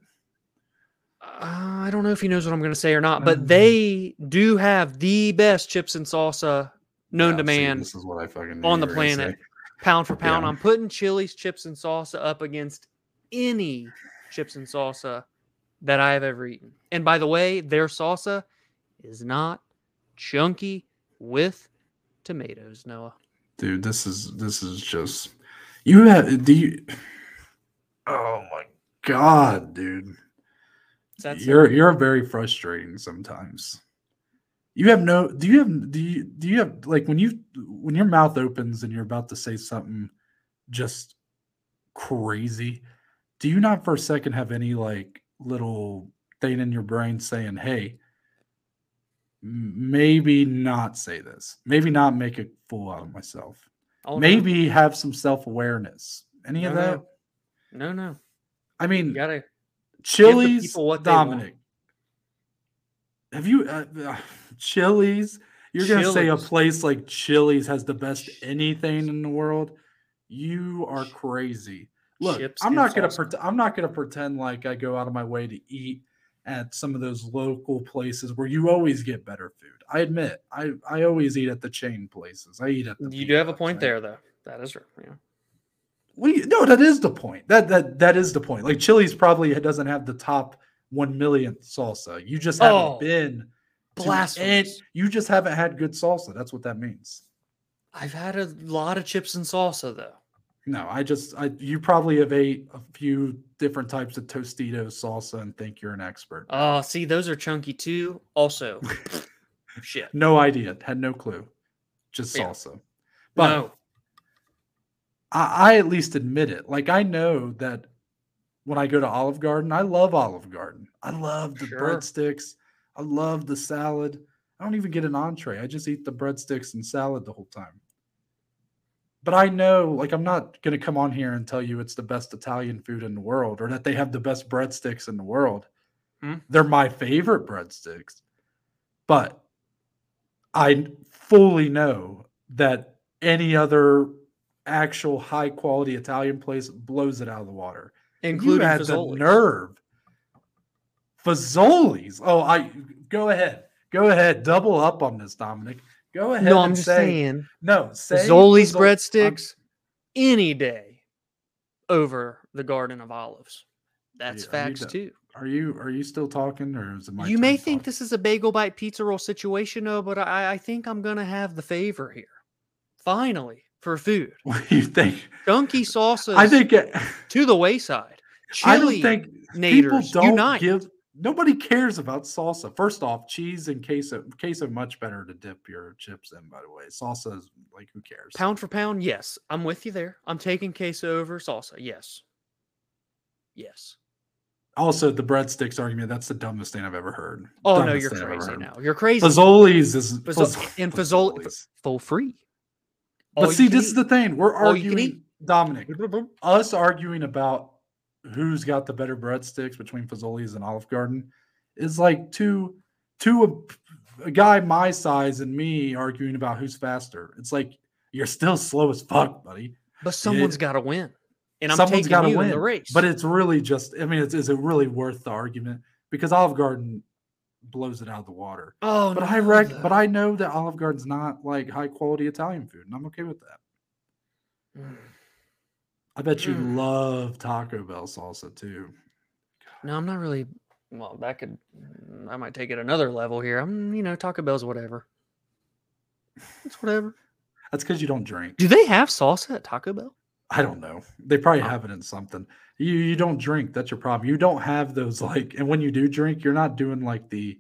Uh, I don't know if he knows what I'm going to say or not, but Um, they do have the best chips and salsa known Yeah, to see, man, This is what I fucking on the planet. pound for pound. Yeah. I'm putting Chili's chips and salsa up against any chips and salsa that I have ever eaten. And by the way, their salsa is not chunky with tomatoes, Noah. dude. This is this is just you have do you. Oh my god, dude. That's you're you're very frustrating sometimes. You have no do you have do you do you have like when you when your mouth opens and you're about to say something just crazy, do you not for a second have any like little thing in your brain saying, "Hey, maybe not say this. Maybe not make a fool out of myself. Oh, no. maybe have some self-awareness." Any of No, no. that? No, no. I You mean, gotta Chili's, what. Dominic. Have you uh, uh, Chili's? You're gonna say a place like Chili's has the best anything in the world? You are crazy. Look, Chips I'm not gonna pretend. I'm not gonna pretend like I go out of my way to eat at some of those local places where you always get better food. I admit, I I always eat at the chain places. I eat at the. You do have a point right? there, though. That is right. Yeah. We no, that is the point. That that that is the point. Like Chili's probably doesn't have the top one millionth salsa. You just haven't Oh, been any- You just haven't had good salsa. That's what that means. I've had a lot of chips and salsa though. No, I just I you probably have ate a few different types of Tostitos salsa and think you're an expert. Oh, see, those are chunky too. Also, *laughs* shit. no idea. Had no clue. Just Yeah. salsa. But no, I, I at least admit it. Like I know that when I go to Olive Garden, I love Olive Garden. I love the Sure. breadsticks. I love the salad. I don't even get an entree. I just eat the breadsticks and salad the whole time. But I know, like, I'm not going to come on here and tell you it's the best Italian food in the world or that they have the best breadsticks in the world. Hmm. They're my favorite breadsticks. But I fully know that any other actual high quality Italian place blows it out of the water. including you had Fazoli's. the nerve. Fazoli's. Oh, I go ahead. Go ahead. Double up on this, Dominic. Go ahead. No, I'm and just say, saying. No, say Fazoli's Fazol- I'm- breadsticks any day over the Garden of Olives. That's Yeah, are facts done? too. Are you are you still talking or is it my you may think this is a bagel bite pizza roll situation, though, but I, I think I'm gonna have the favor here. Finally, for food, What *laughs* do you think? chunky salsas I think it, to the wayside. I Chili don't think people don't unite. give. Nobody cares about salsa. First off, cheese and queso. Queso much better to dip your chips in. By the way, salsa is like who cares? Pound for pound, yes, I'm with you there. I'm taking queso over salsa. Yes, yes. Also, the breadsticks argument. That's the dumbest thing I've ever heard. Oh no, you're thing I've ever crazy now. You're crazy. Fazoli's is Fazol- Faz- and Fazol- Fazoli's. Full free. All But see, this is the thing. We're All you can arguing. Dominic. Us arguing about who's got the better breadsticks between Fazoli's and Olive Garden is like two two a, a guy my size and me arguing about who's faster. It's like you're still slow as fuck, buddy. But someone's got to win, and I'm Someone's taking gotta in win, the race. But it's really just. I mean, it's, is it really worth the argument? Because Olive Garden blows it out of the water. oh, But no, I rec- though. but I know that Olive Garden's not like high quality Italian food, and I'm okay with that. Mm. I bet you Mm. love Taco Bell salsa too. No, I'm not really. Well, that could. I might take it another level here. I'm, you know, Taco Bell's whatever. It's whatever. That's because you don't drink. Do they have salsa at Taco Bell? I don't know. They probably Oh. have it in something. You you don't drink. That's your problem. You don't have those like. And when you do drink, you're not doing like the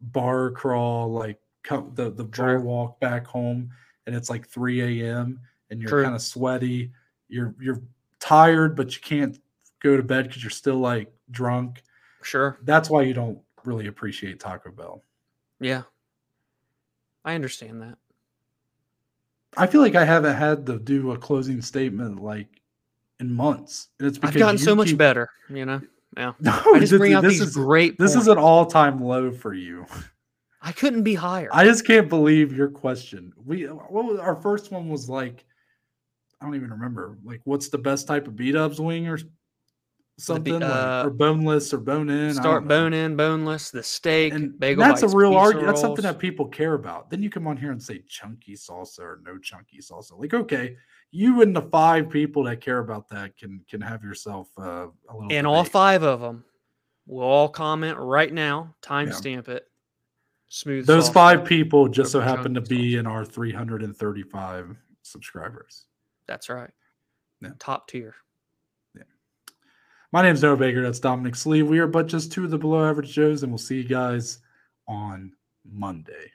bar crawl, like the the bar walk back home, and it's like 3 a.m. and you're kind of sweaty. You're you're tired, but you can't go to bed because you're still like drunk. Sure. That's why you don't really appreciate Taco Bell. Yeah. I understand that. I feel like I haven't had to do a closing statement like in months. And it's because I've gotten so much better. You know. Yeah. *laughs* No, I just this, bring out this these is great. this is an all-time low for you. I couldn't be higher. I just can't believe your question. We what was, our first one was like I don't even remember. Like what's the best type of beat ups wing or something like, uh, or boneless or bone in? Start bone in, boneless, the steak, And bagel. that's bites, a real argument. That's something that people care about. Then you come on here and say chunky salsa or no chunky salsa. Like, okay, you and the five people that care about that can can have yourself uh, a little. And all five of them will all comment right now. Timestamp it. Smooth. Those sauce five people just so happen to be in our 335 subscribers. That's right. Yeah. Top tier. Yeah. My name's Noah Baker. That's Dominic Sleeve. We are but just two of the below average Joes, and we'll see you guys on Monday.